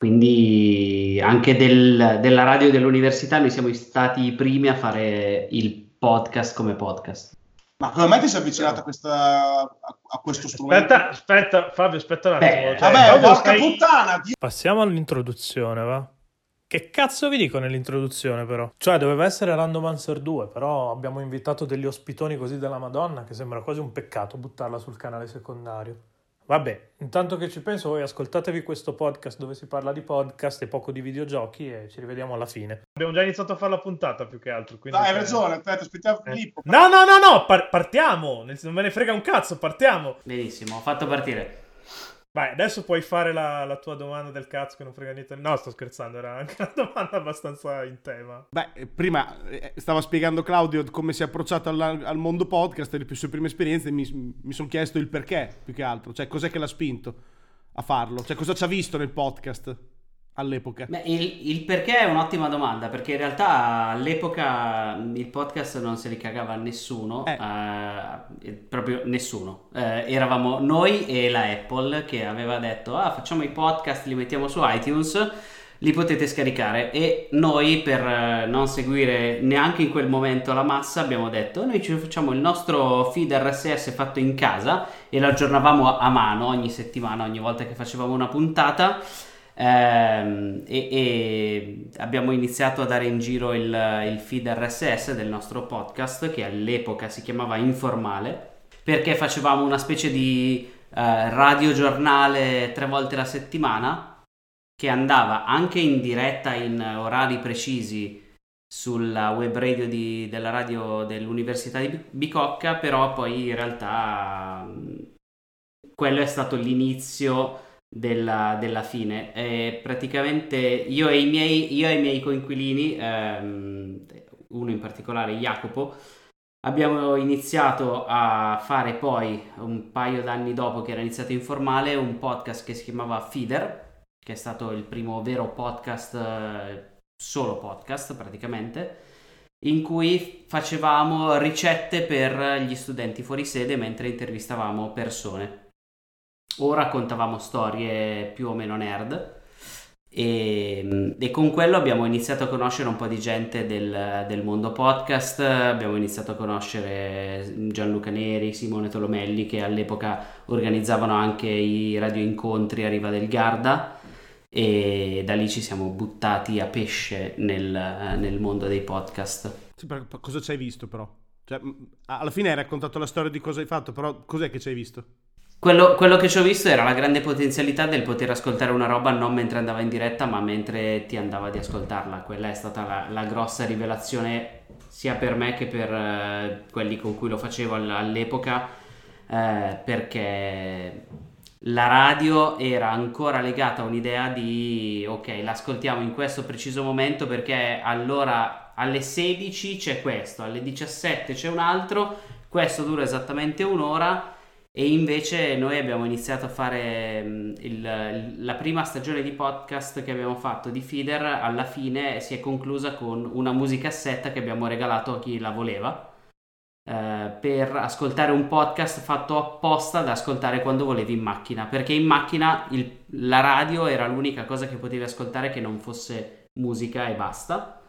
Quindi anche del, della radio dell'università noi siamo stati i primi a fare il podcast come podcast. Ma come mai ti sei avvicinato a, questa, a, questo strumento? Aspetta, aspetta, Fabio, aspetta un attimo. Beh, cioè, vabbè, porca stai... puttana! Passiamo all'introduzione, va? Che cazzo vi dico nell'introduzione, però? Cioè, doveva essere Random Answer 2, però abbiamo invitato degli ospitoni così della Madonna che sembra quasi un peccato buttarla sul canale secondario. Vabbè, intanto che ci penso, voi ascoltatevi questo podcast dove si parla di podcast e poco di videogiochi e ci rivediamo alla fine. Abbiamo già iniziato a fare la puntata più che altro. Quindi Dai, hai ragione, aspetta, aspettiamo eh. Filippo. No, no, no, no, par- partiamo! Non me ne frega un cazzo, partiamo! Benissimo, ho fatto partire. Vai, adesso puoi fare la, la, tua domanda del cazzo che non frega niente. No, sto scherzando, era anche una domanda abbastanza in tema. Beh, prima eh, stava spiegando Claudio come si è approcciato al, al mondo podcast, le sue prime esperienze, e mi, mi sono chiesto il perché, più che altro. Cioè, cos'è che l'ha spinto a farlo? Cioè, cosa ci ha visto nel podcast? All'epoca? Beh, il, il, perché è un'ottima domanda, perché in realtà all'epoca il podcast non se li cagava nessuno, eh. eh, proprio nessuno. Eh, eravamo noi e la Apple che aveva detto, ah facciamo i podcast, li mettiamo su iTunes, li potete scaricare e noi per eh, non seguire neanche in quel momento la massa abbiamo detto noi ci facciamo il nostro feed RSS fatto in casa e lo aggiornavamo a mano ogni settimana, ogni volta che facevamo una puntata e, e, abbiamo iniziato a dare in giro il, il feed RSS del nostro podcast che all'epoca si chiamava Informale perché facevamo una specie di eh, radiogiornale tre volte la settimana che andava anche in diretta in orari precisi sulla web radio di, della radio dell'Università di Bicocca, però poi in realtà quello è stato l'inizio della, della fine. E praticamente io e i miei, io e i miei coinquilini, ehm, uno in particolare Jacopo, abbiamo iniziato a fare poi un paio d'anni dopo che era iniziato informale un podcast che si chiamava Feeder, che è stato il primo vero podcast, solo podcast praticamente in cui facevamo ricette per gli studenti fuori sede mentre intervistavamo persone o raccontavamo storie più o meno nerd. E, e, con quello abbiamo iniziato a conoscere un po' di gente del, del, mondo podcast, abbiamo iniziato a conoscere Gianluca Neri, Simone Tolomelli che all'epoca organizzavano anche i radio incontri a Riva del Garda e da lì ci siamo buttati a pesce nel, nel mondo dei podcast. Sì, cosa ci hai visto però? Cioè, alla fine hai raccontato la storia di cosa hai fatto, però cos'è che ci hai visto? Quello, quello, che ci ho visto era la grande potenzialità del poter ascoltare una roba non mentre andava in diretta, ma mentre ti andava di ascoltarla. Quella è stata la, la grossa rivelazione sia per me che per uh, quelli con cui lo facevo all'epoca, uh, perché la radio era ancora legata a un'idea di ok, l'ascoltiamo in questo preciso momento perché allora alle 16 c'è questo, alle 17 c'è un altro, questo dura esattamente un'ora e invece noi abbiamo iniziato a fare mm, il, la prima stagione di podcast che abbiamo fatto di Feeder, alla fine si è conclusa con una musicassetta che abbiamo regalato a chi la voleva eh, per ascoltare un podcast fatto apposta da ascoltare quando volevi in macchina, perché in macchina il, la radio era l'unica cosa che potevi ascoltare che non fosse musica e basta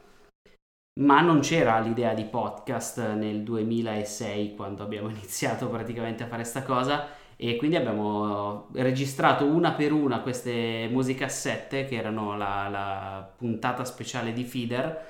ma non c'era l'idea di podcast nel 2006 quando abbiamo iniziato praticamente a fare questa cosa. E quindi abbiamo registrato una per una queste musicassette che erano la, la puntata speciale di Feeder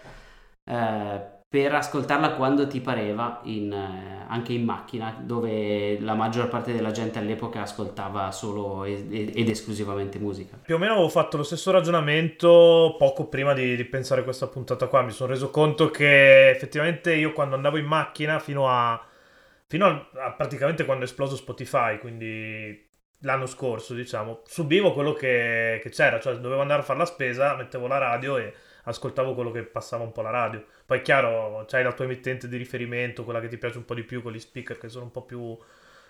eh, per ascoltarla quando ti pareva, in, eh, anche in macchina, dove la maggior parte della gente all'epoca ascoltava solo ed, ed, esclusivamente musica. Più o meno avevo fatto lo stesso ragionamento poco prima di, di pensare a questa puntata qua. Mi sono reso conto che effettivamente io quando andavo in macchina fino a, fino a, a praticamente quando è esploso Spotify, quindi l'anno scorso, diciamo, subivo quello che, che c'era, cioè dovevo andare a fare la spesa, mettevo la radio e ascoltavo quello che passava un po' la radio. Poi è chiaro, c'hai la tua emittente di riferimento, quella che ti piace un po' di più, con gli speaker che sono un po' più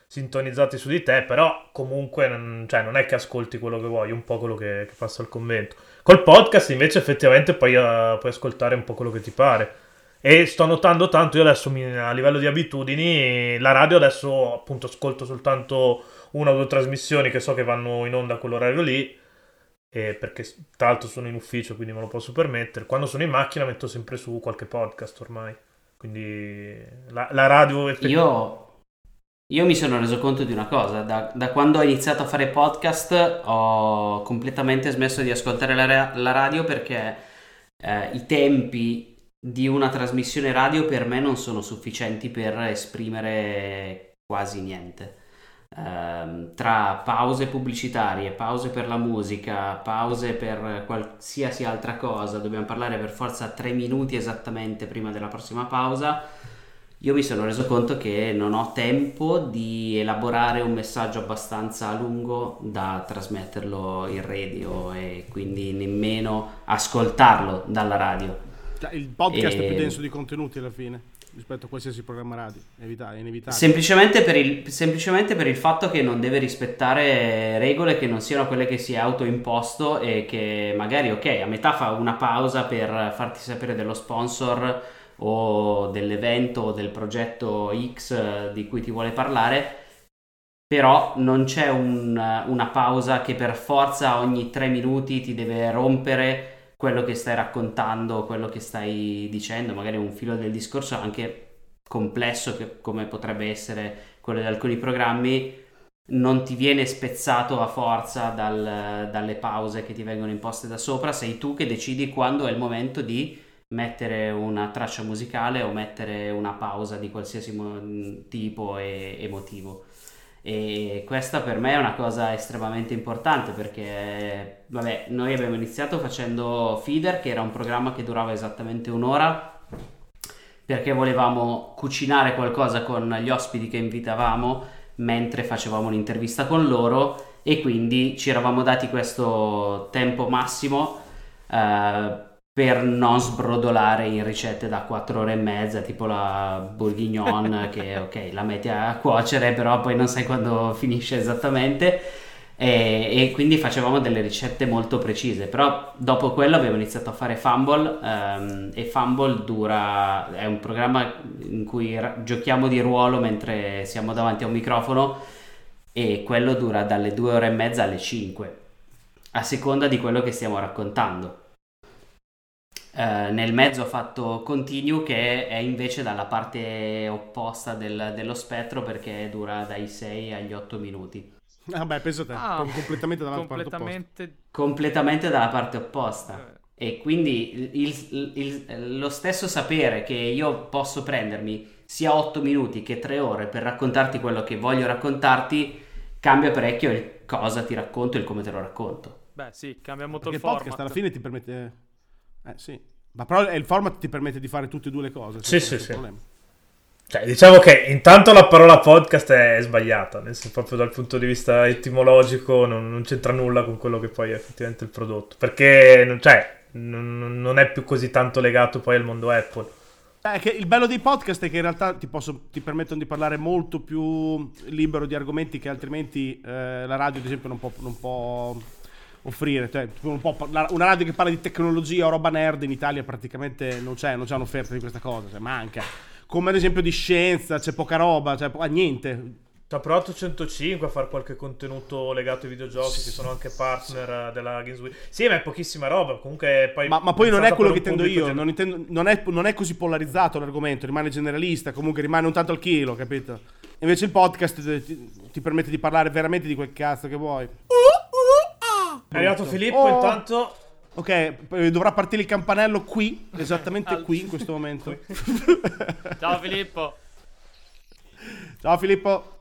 sintonizzati su di te, però comunque non, cioè, non è che ascolti quello che vuoi, un po' quello che, che passa al commento. Col podcast invece effettivamente puoi, uh, puoi, ascoltare un po' quello che ti pare. E sto notando tanto, io adesso mi, a livello di abitudini, la radio adesso appunto ascolto soltanto una o due trasmissioni che so che vanno in onda a quell'orario lì E perché tra l'altro sono in ufficio, quindi me lo posso permettere. Quando sono in macchina metto sempre su qualche podcast ormai. Quindi la, la radio... Io, io mi sono reso conto di una cosa, da, da, quando ho iniziato a fare podcast ho completamente smesso di ascoltare la, la radio perché eh, i tempi di una trasmissione radio per me non sono sufficienti per esprimere quasi niente. Eh, tra pause pubblicitarie, pause per la musica, pause per qualsiasi altra cosa, dobbiamo parlare per forza tre minuti esattamente prima della prossima pausa. Io mi sono reso conto che non ho tempo di elaborare un messaggio abbastanza lungo da trasmetterlo in radio e quindi nemmeno ascoltarlo dalla radio. Cioè, il podcast e... è più denso di contenuti alla fine rispetto a qualsiasi programma radio, è inevitabile. Semplicemente per, il, semplicemente per il fatto che non deve rispettare regole che non siano quelle che si è autoimposto e che magari, ok, a metà fa una pausa per farti sapere dello sponsor o dell'evento o del progetto X di cui ti vuole parlare, però non c'è un, una pausa che per forza ogni tre minuti ti deve rompere quello che stai raccontando, quello che stai dicendo, magari un filo del discorso anche complesso che, come potrebbe essere quello di alcuni programmi, non ti viene spezzato a forza dal, dalle pause che ti vengono imposte da sopra, sei tu che decidi quando è il momento di mettere una traccia musicale o mettere una pausa di qualsiasi tipo e, e. E questa per me è una cosa estremamente importante perché, vabbè, noi abbiamo iniziato facendo Feeder, che era un programma che durava esattamente un'ora, perché volevamo cucinare qualcosa con gli ospiti che invitavamo mentre facevamo un'intervista con loro e quindi ci eravamo dati questo tempo massimo. Eh, per non sbrodolare in ricette da 4 ore e mezza, tipo la bourguignon che ok, la metti a cuocere, però poi non sai quando finisce esattamente. E, e, quindi facevamo delle ricette molto precise. Però dopo quello abbiamo iniziato a fare Fumble um, e Fumble dura, è un programma in cui ra- giochiamo di ruolo mentre siamo davanti a un microfono e quello dura dalle 2 ore e mezza alle 5, a seconda di quello che stiamo raccontando. Eh, nel mezzo ho fatto Continue che è invece dalla parte opposta del, dello spettro perché dura dai 6 agli 8 minuti. Vabbè, ah, penso te, ah, completamente dalla completamente... parte opposta. Completamente dalla parte opposta. Eh. E quindi il, il, il, lo stesso sapere che io posso prendermi sia 8 minuti che 3 ore per raccontarti quello che voglio raccontarti cambia parecchio il cosa ti racconto e il come te lo racconto. Beh, sì, cambia molto Perché il format. podcast alla fine ti permette eh sì. Ma però il format ti permette di fare tutte e due le cose. Sì, sì, sì. Cioè, diciamo che intanto la parola podcast è sbagliata, nel senso proprio dal punto di vista etimologico non, non c'entra nulla con quello che poi è effettivamente il prodotto, perché non, cioè, non, non è più così tanto legato poi al mondo Apple. Eh, il bello dei podcast è che in realtà ti, posso, ti, permettono di parlare molto più libero di argomenti che altrimenti eh, la radio, ad esempio, non può, non può offrire. Cioè, una radio che parla di tecnologia o roba nerd in Italia praticamente non c'è, non c'è un'offerta di questa cosa, cioè, manca. Come ad esempio di scienza, c'è poca roba, cioè niente. Ci ha provato 105 a fare qualche contenuto legato ai videogiochi, che sono anche partner della Games Week. Sì, ma è pochissima roba. Comunque, poi ma, ma poi non è quello che intendo io. Gen- non, intendo, non, è, non, è, così polarizzato l'argomento, rimane generalista. Comunque rimane un tanto al chilo, capito? Invece il podcast ti, ti permette di parlare veramente di quel cazzo che vuoi. È arrivato Filippo, oh. intanto. Ok, eh, dovrà partire il campanello qui, esattamente qui in questo momento. Ciao Filippo. Ciao Filippo.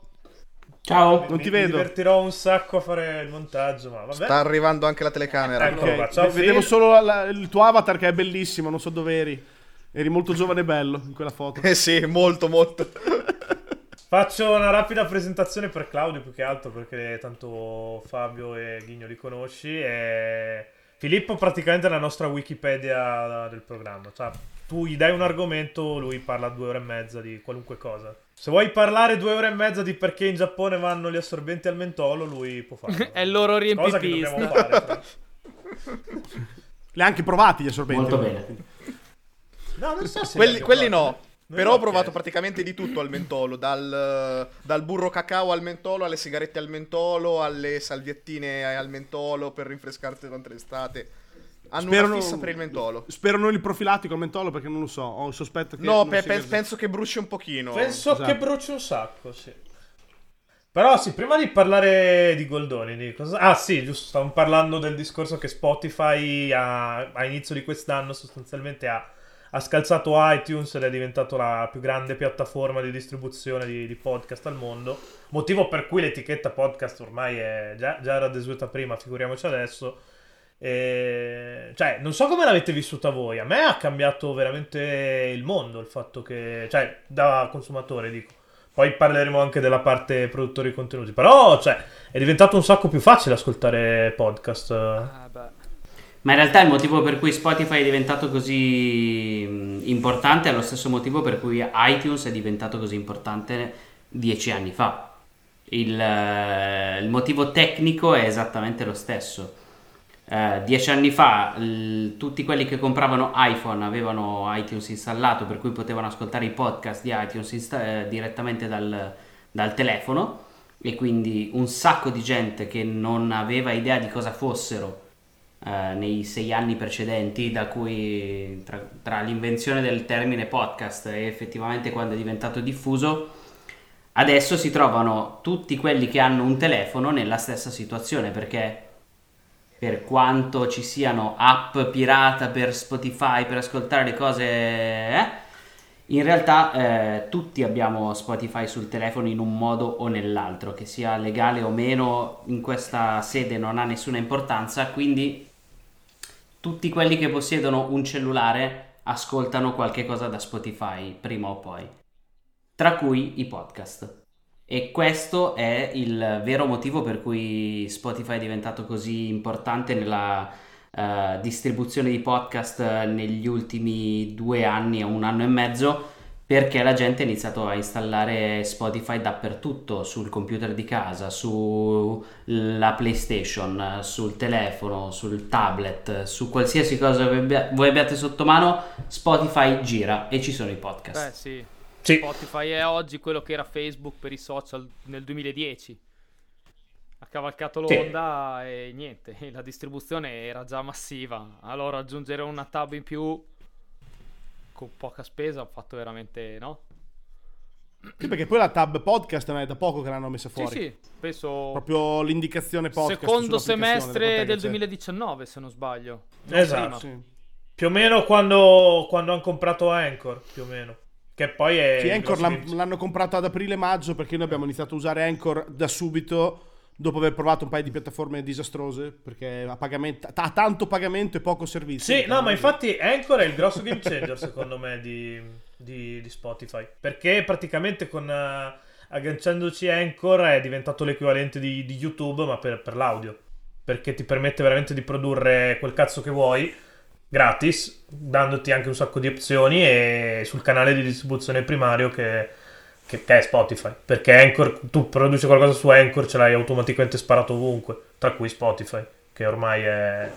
Ciao, non mi, ti vedo. Mi divertirò un sacco a fare il montaggio, ma vabbè. Sta arrivando anche la telecamera. Ecco, okay. Ciao, Vedevo solo la, il tuo avatar che è bellissimo, non so dove eri. Eri molto giovane e bello in quella foto. Eh sì, molto molto. Faccio una rapida presentazione per Claudio più che altro perché tanto Fabio e Ghigno li conosci e Filippo praticamente è la nostra Wikipedia del programma. Cioè, tu gli dai un argomento, lui parla due ore e mezza di qualunque cosa. Se vuoi parlare due ore e mezza di perché in Giappone vanno gli assorbenti al mentolo, lui può farlo. è il loro riempipista. Cosa che dobbiamo fare. Li ha anche provati gli assorbenti. Molto bene. No, non so se quelli, quelli no. Però ho provato praticamente di tutto al mentolo, dal, dal burro cacao al mentolo, alle sigarette al mentolo, alle salviettine al mentolo per rinfrescarti durante l'estate. Hanno Spero una non- fissa per il mentolo. Spero non il profilattico al mentolo perché non lo so. Ho il sospetto che. No, non pe- sia pe- così. penso che bruci un pochino. Penso Esatto. che bruci un sacco, sì. Però sì, prima di parlare di Goldoni, di cosa... Ah sì, giusto, stavamo parlando del discorso che Spotify a, a inizio di quest'anno sostanzialmente ha, ha scalzato iTunes ed è diventato la più grande piattaforma di distribuzione di, di podcast al mondo. Motivo per cui l'etichetta podcast ormai è già, già era desueta prima, figuriamoci adesso. E, cioè, non so come l'avete vissuta voi. A me ha cambiato veramente il mondo il fatto che, cioè, da consumatore dico. Poi parleremo anche della parte produttori di contenuti. Però, cioè, è diventato un sacco più facile ascoltare podcast. Ah, beh. Ma in realtà il motivo per cui Spotify è diventato così mh, importante è lo stesso motivo per cui iTunes è diventato così importante dieci anni fa. Il, eh, il motivo tecnico è esattamente lo stesso. Eh, dieci anni fa l- tutti quelli che compravano iPhone avevano iTunes installato per cui potevano ascoltare i podcast di iTunes insta- eh, direttamente dal, dal telefono e quindi un sacco di gente che non aveva idea di cosa fossero eh, nei sei anni precedenti, da cui tra, tra l'invenzione del termine podcast e effettivamente quando è diventato diffuso, adesso si trovano tutti quelli che hanno un telefono nella stessa situazione perché per quanto ci siano app pirata per Spotify per ascoltare le cose, eh, in realtà eh, tutti abbiamo Spotify sul telefono in un modo o nell'altro, che sia legale o meno, in questa sede non ha nessuna importanza, quindi tutti quelli che possiedono un cellulare ascoltano qualche cosa da Spotify prima o poi, tra cui i podcast. E questo è il vero motivo per cui Spotify è diventato così importante nella eh, distribuzione di podcast eh, negli ultimi due anni o un anno e mezzo, perché la gente ha iniziato a installare Spotify dappertutto, sul computer di casa, sulla PlayStation, sul telefono, sul tablet, su qualsiasi cosa voi abbia- voi abbiate sotto mano, Spotify gira e ci sono i podcast. Beh, sì. Sì. Spotify è oggi quello che era Facebook per i social nel 2010. Ha cavalcato Sì. l'onda e niente, la distribuzione era già massiva. Allora aggiungere una tab in più con poca spesa ha fatto veramente, no? Sì, perché poi la tab podcast non è da poco che l'hanno messa Sì, fuori. sì, penso Proprio l'indicazione podcast. secondo semestre del c'è? 2019, se non sbaglio. Non Esatto. Sì. Più o meno quando, quando hanno comprato Anchor, più o meno. Che poi è... Sì, Anchor grosso l'han- game- l'hanno comprato ad aprile-maggio perché noi abbiamo iniziato a usare Anchor da subito dopo aver provato un paio di piattaforme disastrose perché a, pagamento, ha tanto pagamento e poco servizio. Sì, no, ma infatti Anchor è il grosso game changer secondo me di, di- di Spotify. Perché praticamente con eh, agganciandoci Anchor è diventato l'equivalente di, di YouTube, ma per, per l'audio. Perché ti permette veramente di produrre quel cazzo che vuoi gratis, dandoti anche un sacco di opzioni e sul canale di distribuzione primario che, che- è Spotify. Perché Anchor, tu produci qualcosa su Anchor, ce l'hai automaticamente sparato ovunque, tra cui Spotify, che ormai è,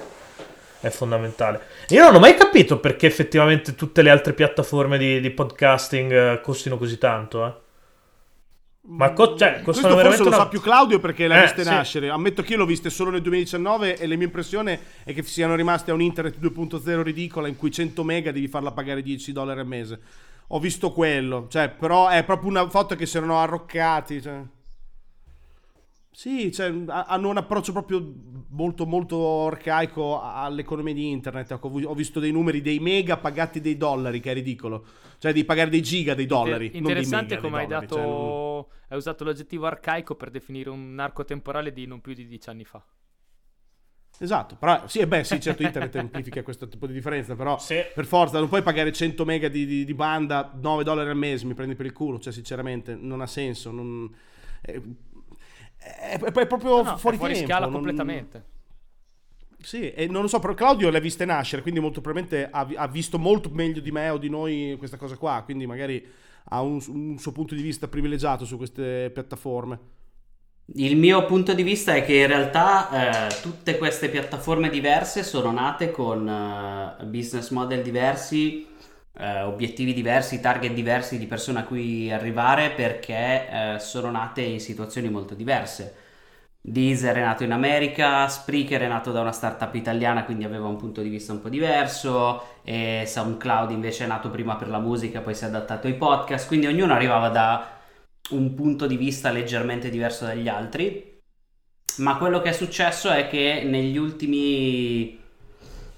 è fondamentale. Io non ho mai capito perché effettivamente tutte le altre piattaforme di, di podcasting eh, costino così tanto, eh. Ma co- cioè, Questo costano forse lo una- sa più Claudio perché l'ha Eh, viste sì. nascere. Ammetto che io l'ho viste solo nel 2019 e la mia impressione è che siano rimasti a un internet 2.0 ridicola in cui 100 mega devi farla pagare 10 dollari al mese. Ho visto quello, cioè, però è proprio una foto che si erano arroccati. Cioè. Sì, cioè, ha- hanno un approccio proprio molto molto arcaico all'economia di internet. Ecco, Ho vi- ho visto dei numeri dei mega pagati dei dollari, che è ridicolo. Cioè, di pagare dei giga dei dollari. Inter- interessante mega come hai dollari, dato. cioè, non- Hai usato l'aggettivo arcaico per definire un arco temporale di non più di dieci anni fa. Esatto, però sì, e beh, sì, certo internet amplifica questo tipo di differenza, però Sì. per forza non puoi pagare 100 mega di, di- di banda 9 dollari al mese, mi prendi per il culo, cioè sinceramente non ha senso, non- è, è- è proprio No, no, fuori, è fuori tempo, scala non- completamente. Sì, e non lo so, però Claudio l'ha viste nascere, quindi molto probabilmente ha, ha visto molto meglio di me o di noi questa cosa qua, quindi magari ha un, un suo punto di vista privilegiato su queste piattaforme. Il mio punto di vista è che in realtà eh, tutte queste piattaforme diverse sono nate con eh, business model diversi eh, obiettivi diversi, target diversi di persone a cui arrivare perché eh, sono nate in situazioni molto diverse. Deezer è nato in America, Spreaker è nato da una startup italiana, quindi aveva un punto di vista un po' diverso, e SoundCloud invece è nato prima per la musica, poi si è adattato ai podcast, quindi ognuno arrivava da un punto di vista leggermente diverso dagli altri. Ma quello che è successo è che negli ultimi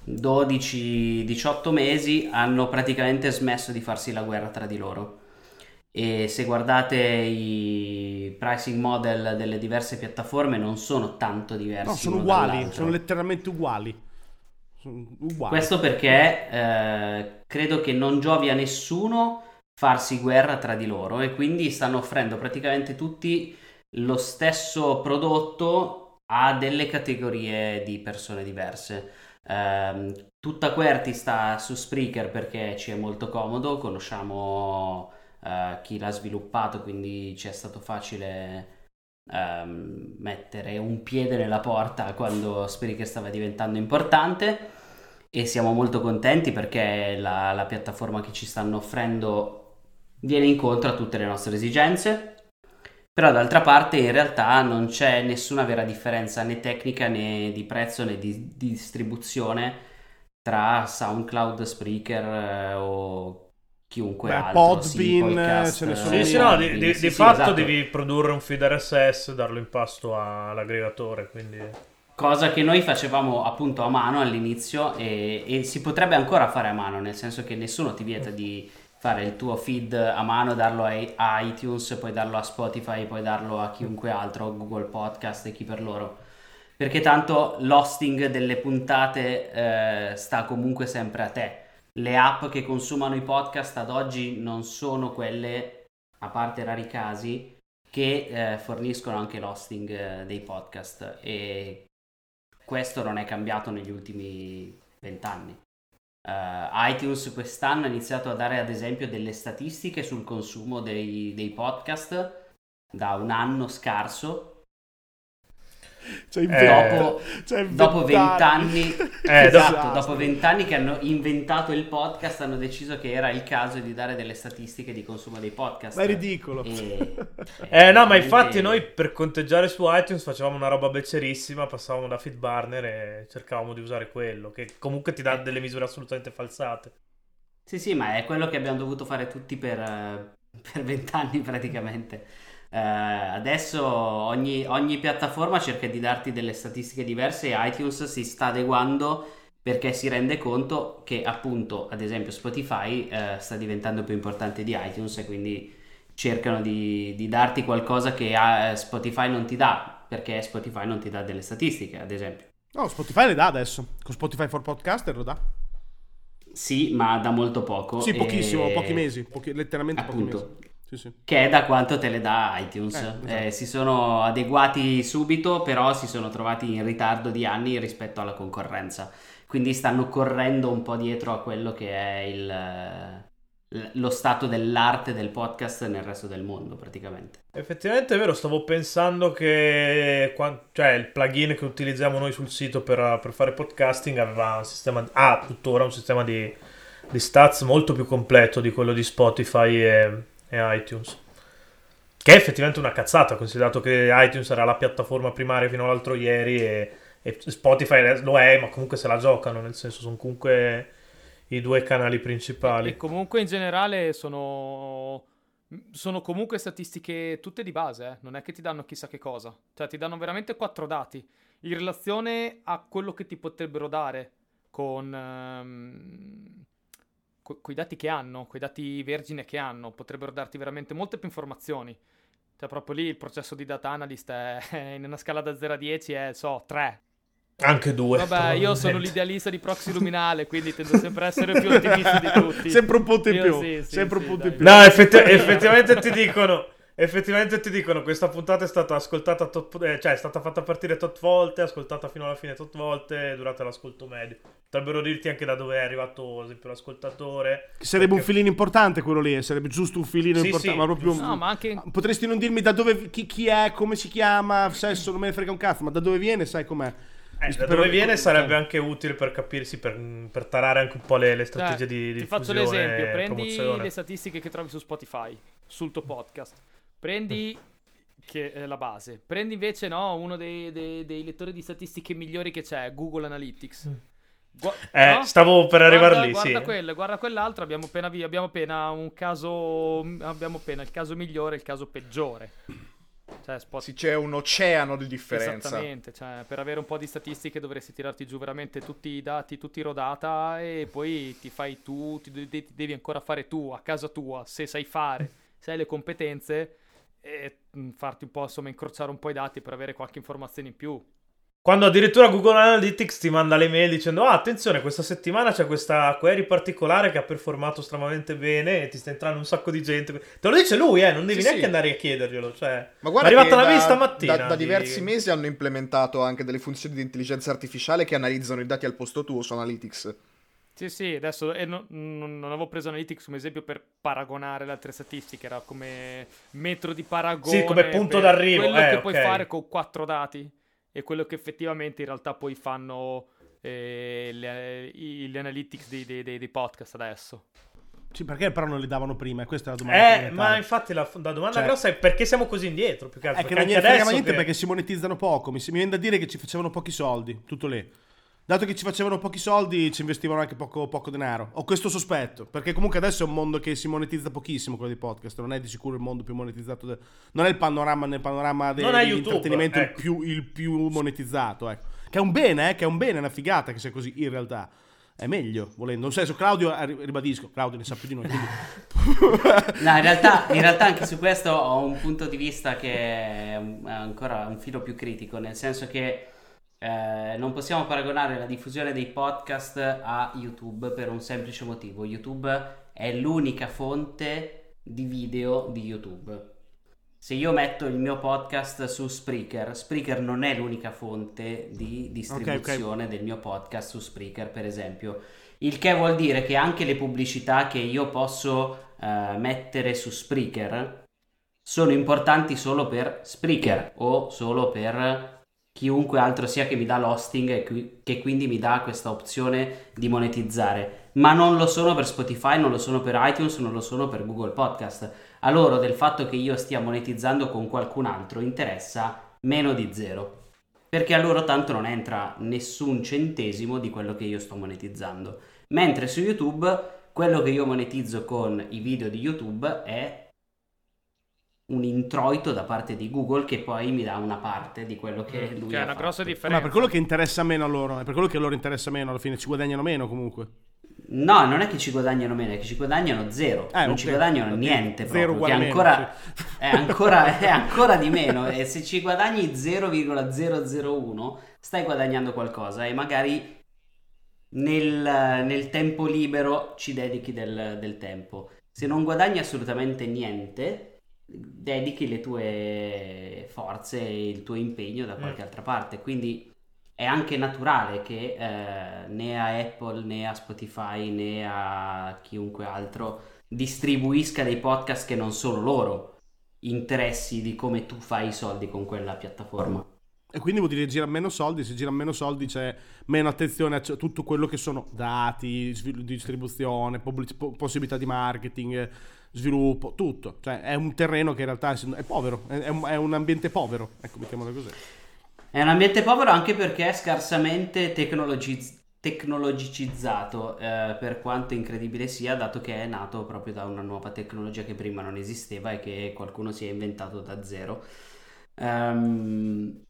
12-18 mesi hanno praticamente smesso di farsi la guerra tra di loro e se guardate i pricing model delle diverse piattaforme non sono tanto diversi. No, sono uguali, sono letteralmente uguali. Sono uguali. Questo perché eh, credo che non giovi a nessuno farsi guerra tra di loro e quindi stanno offrendo praticamente tutti lo stesso prodotto a delle categorie di persone diverse. Eh, tutta Querti sta su Spreaker perché ci è molto comodo, conosciamo uh, chi l'ha sviluppato, quindi ci è stato facile um, mettere un piede nella porta quando Spreaker stava diventando importante e siamo molto contenti perché la, la piattaforma che ci stanno offrendo viene incontro a tutte le nostre esigenze. Però d'altra parte in realtà non c'è nessuna vera differenza né tecnica né di prezzo né di, di distribuzione tra SoundCloud, Spreaker eh, o chiunque Beh, altro. Podbean, sì, ce ne sono. Sì, sì, no, di, di, sì, di sì, fatto esatto. devi produrre un feed RSS, darlo in pasto all'aggregatore, quindi... Cosa che noi facevamo appunto a mano all'inizio e, e, si potrebbe ancora fare a mano, nel senso che nessuno ti vieta di fare il tuo feed a mano, darlo a iTunes, poi darlo a Spotify, poi darlo a chiunque altro, Google Podcast e chi per loro. Perché tanto l'hosting delle puntate eh, sta comunque sempre a te le app che consumano i podcast ad oggi non sono quelle, a parte rari casi, che eh, forniscono anche l'hosting eh, dei podcast e questo non è cambiato negli ultimi vent'anni. Uh, iTunes quest'anno ha iniziato a dare ad esempio delle statistiche sul consumo dei, dei podcast da un anno scarso cioè, eh, dopo, cioè, dopo vent'anni, eh, esatto, dopo vent'anni che hanno inventato il podcast, hanno deciso che era il caso di dare delle statistiche di consumo dei podcast. Ma è ridicolo. E, eh, no, ma infatti noi per conteggiare su iTunes facevamo una roba beccerissima, passavamo da Feedburner e cercavamo di usare quello, che comunque ti dà eh. delle misure assolutamente falsate. Sì, sì, ma è quello che abbiamo dovuto fare tutti per, per vent'anni praticamente. Eh, adesso ogni, ogni, piattaforma cerca di darti delle statistiche diverse e iTunes si sta adeguando perché si rende conto che appunto ad esempio Spotify eh, sta diventando più importante di iTunes e quindi cercano di, di darti qualcosa che eh, Spotify non ti dà perché Spotify non ti dà delle statistiche ad esempio. No, Spotify le dà adesso, con Spotify for Podcaster lo dà. Sì, ma da molto poco. Sì, pochissimo, e... pochi mesi, pochi, letteralmente appunto, pochi mesi. Sì, sì. Che è da quanto te le dà iTunes. Eh, esatto. eh, si sono adeguati subito, però si sono trovati in ritardo di anni rispetto alla concorrenza. Quindi stanno correndo un po' dietro a quello che è il, lo stato dell'arte del podcast nel resto del mondo, praticamente. Effettivamente è vero, stavo pensando che cioè, il plugin che utilizziamo noi sul sito per, per fare podcasting aveva un sistema, ha tuttora un sistema di, di stats molto più completo di quello di Spotify e e iTunes. Che è effettivamente una cazzata, considerato che iTunes era la piattaforma primaria fino all'altro ieri e, e Spotify lo è, ma comunque se la giocano, nel senso sono comunque i due canali principali. E comunque in generale sono, sono comunque statistiche tutte di base, eh? non è che ti danno chissà che cosa, cioè ti danno veramente quattro dati in relazione a quello che ti potrebbero dare con... Um, con i dati che hanno, con i dati vergine che hanno, potrebbero darti veramente molte più informazioni. Cioè, proprio lì il processo di data analyst è, in una scala da 0 a 10 è, so, 3. Anche 2. Vabbè, io sono l'idealista di Proxy Luminale, quindi tendo sempre a essere più ottimista di tutti. sempre un punto in io più. Sì, sì, sempre sì, un punto in più. No, effetti- effettivamente ti dicono effettivamente ti dicono questa puntata è stata ascoltata tot, eh, cioè è stata fatta partire tot volte ascoltata fino alla fine tot volte durante l'ascolto medio. Potrebbero dirti anche da dove è arrivato ad esempio l'ascoltatore che sarebbe perché... un filino importante quello lì sarebbe giusto un filino sì, importante sì, ma proprio no, ma anche... potresti non dirmi da dove chi, chi, è come si chiama sesso non me ne frega un cazzo ma da dove viene sai com'è. Eh, da dove viene sarebbe anche utile per capirsi, per, per tarare anche un po' le, le strategie Cioè, di, di Ti faccio l'esempio: prendi le statistiche che trovi su Spotify, sul tuo podcast, prendi che è la base, prendi invece no, uno dei, dei- dei lettori di statistiche migliori che c'è, Google Analytics. Gua- Eh, no? stavo per arrivare Guarda- lì, guarda sì. quello, guarda quell'altro, abbiamo appena, vi- abbiamo appena un caso, abbiamo appena il caso migliore e il caso peggiore. Cioè, Spotify. Sì, c'è un oceano di differenza. Esattamente, cioè, per avere un po' di statistiche dovresti tirarti giù veramente tutti i dati, tutti i rodata e poi ti fai tu, ti, de- ti devi ancora fare tu a casa tua, se sai fare, se hai le competenze e mm, farti un po' insomma incrociare un po' i dati per avere qualche informazione in più. Quando addirittura Google Analytics ti manda le mail dicendo ah attenzione questa settimana c'è questa query particolare che ha performato estremamente bene e ti sta entrando un sacco di gente. Te lo dice lui eh, non devi Sì, neanche sì. andare a chiederglielo. Cioè, Ma guarda è arrivata la mail da- stamattina. Da, da di- diversi mesi hanno implementato anche delle funzioni di intelligenza artificiale che analizzano i dati al posto tuo su Analytics. Sì, sì, adesso eh, no- non, non avevo preso Analytics come esempio per paragonare le altre statistiche, era come metro di paragone. Sì, come punto d'arrivo, Quello eh, che puoi ok. fare con quattro dati e quello che effettivamente in realtà poi fanno eh, le- i- gli analytics dei, dei- dei- dei podcast adesso. Sì, perché però non li davano prima? E Questa è la domanda. Eh, ma infatti la, la domanda Cioè- grossa è perché siamo così indietro? Più che altro. È che Perché non gliene frega niente che- perché si monetizzano poco. Mi, mi viene da dire che ci facevano pochi soldi, tutto lì. Dato che ci facevano pochi soldi, ci investivano anche poco, poco denaro. Ho questo sospetto, perché comunque adesso è un mondo che si monetizza pochissimo quello dei podcast. Non è di sicuro il mondo più monetizzato. de- Non è il panorama nel panorama de- Non è YouTube, dell'intrattenimento il, ecco. più, il più monetizzato. Ecco. Che è un bene, eh, che è un bene, è una figata che sia così in realtà. È meglio, volendo. Non senso, Claudio, ribadisco, Claudio ne sa più di noi. quindi- No, in realtà, in realtà anche su questo ho un punto di vista che è ancora un filo più critico, nel senso che eh, non possiamo paragonare la diffusione dei podcast a YouTube per un semplice motivo. YouTube è l'unica fonte di video di YouTube. Se io metto il mio podcast su Spreaker, Spreaker non è l'unica fonte di distribuzione del mio podcast su Spreaker, per esempio. Il che vuol dire che anche le pubblicità che io posso eh, mettere su Spreaker sono importanti solo per Spreaker o solo per chiunque altro sia che mi dà l'hosting e che quindi mi dà questa opzione di monetizzare. Ma non lo sono per Spotify, non lo sono per iTunes, non lo sono per Google Podcast. A loro del fatto che io stia monetizzando con qualcun altro interessa meno di zero. Perché a loro tanto non entra nessun centesimo di quello che io sto monetizzando. Mentre su YouTube quello che io monetizzo con i video di YouTube è un introito da parte di Google che poi mi dà una parte di quello che lui Che è una fatto. grossa Ma differenza. per quello che interessa meno a loro, è per quello che a loro interessa meno, alla fine ci guadagnano meno comunque. No, non è che ci guadagnano meno, è che ci guadagnano zero. Eh, non ci guadagnano ok. niente Zero proprio, che è meno, ancora, è, ancora, è ancora di meno. E se ci guadagni 0,001 stai guadagnando qualcosa e magari nel, nel tempo libero ci dedichi del, del tempo. Se non guadagni assolutamente niente, dedichi le tue forze e il tuo impegno da qualche altra parte. Quindi è anche naturale che eh, né a Apple né a Spotify né a chiunque altro distribuisca dei podcast che non sono loro interessi di come tu fai i soldi con quella piattaforma. E quindi vuol dire che girano meno soldi, se girano meno soldi c'è meno attenzione a tutto quello che sono dati, distribuzione, pubblic- po- possibilità di marketing, sviluppo, tutto. Cioè è un terreno che in realtà è, povero, è, un, è un ambiente povero, ecco, mettiamola così. È un ambiente povero anche perché è scarsamente tecnologiz- tecnologicizzato, eh, per quanto incredibile sia, dato che è nato proprio da una nuova tecnologia che prima non esisteva e che qualcuno si è inventato da zero. Ehm,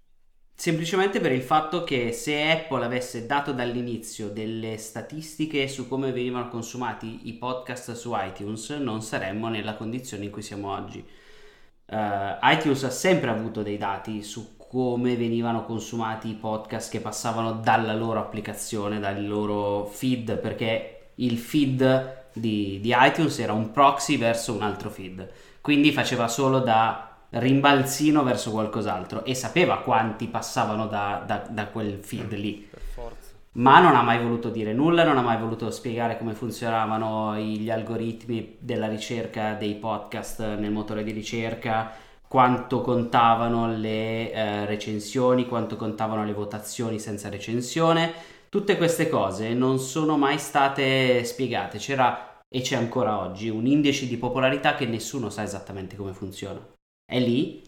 semplicemente per il fatto che se Apple avesse dato dall'inizio delle statistiche su come venivano consumati i podcast su iTunes, non saremmo nella condizione in cui siamo oggi. Eh, iTunes ha sempre avuto dei dati su come venivano consumati i podcast che passavano dalla loro applicazione, dal loro feed, perché il feed di, di iTunes era un proxy verso un altro feed, quindi faceva solo da rimbalzino verso qualcos'altro e sapeva quanti passavano da, da- da quel feed lì ma non ha mai voluto dire nulla, non ha mai voluto spiegare come funzionavano gli algoritmi della ricerca dei podcast nel motore di ricerca, quanto contavano le eh, recensioni, quanto contavano le votazioni senza recensione. Tutte queste cose non sono mai state spiegate. C'era e c'è ancora oggi un indice di popolarità che nessuno sa esattamente come funziona. È lì,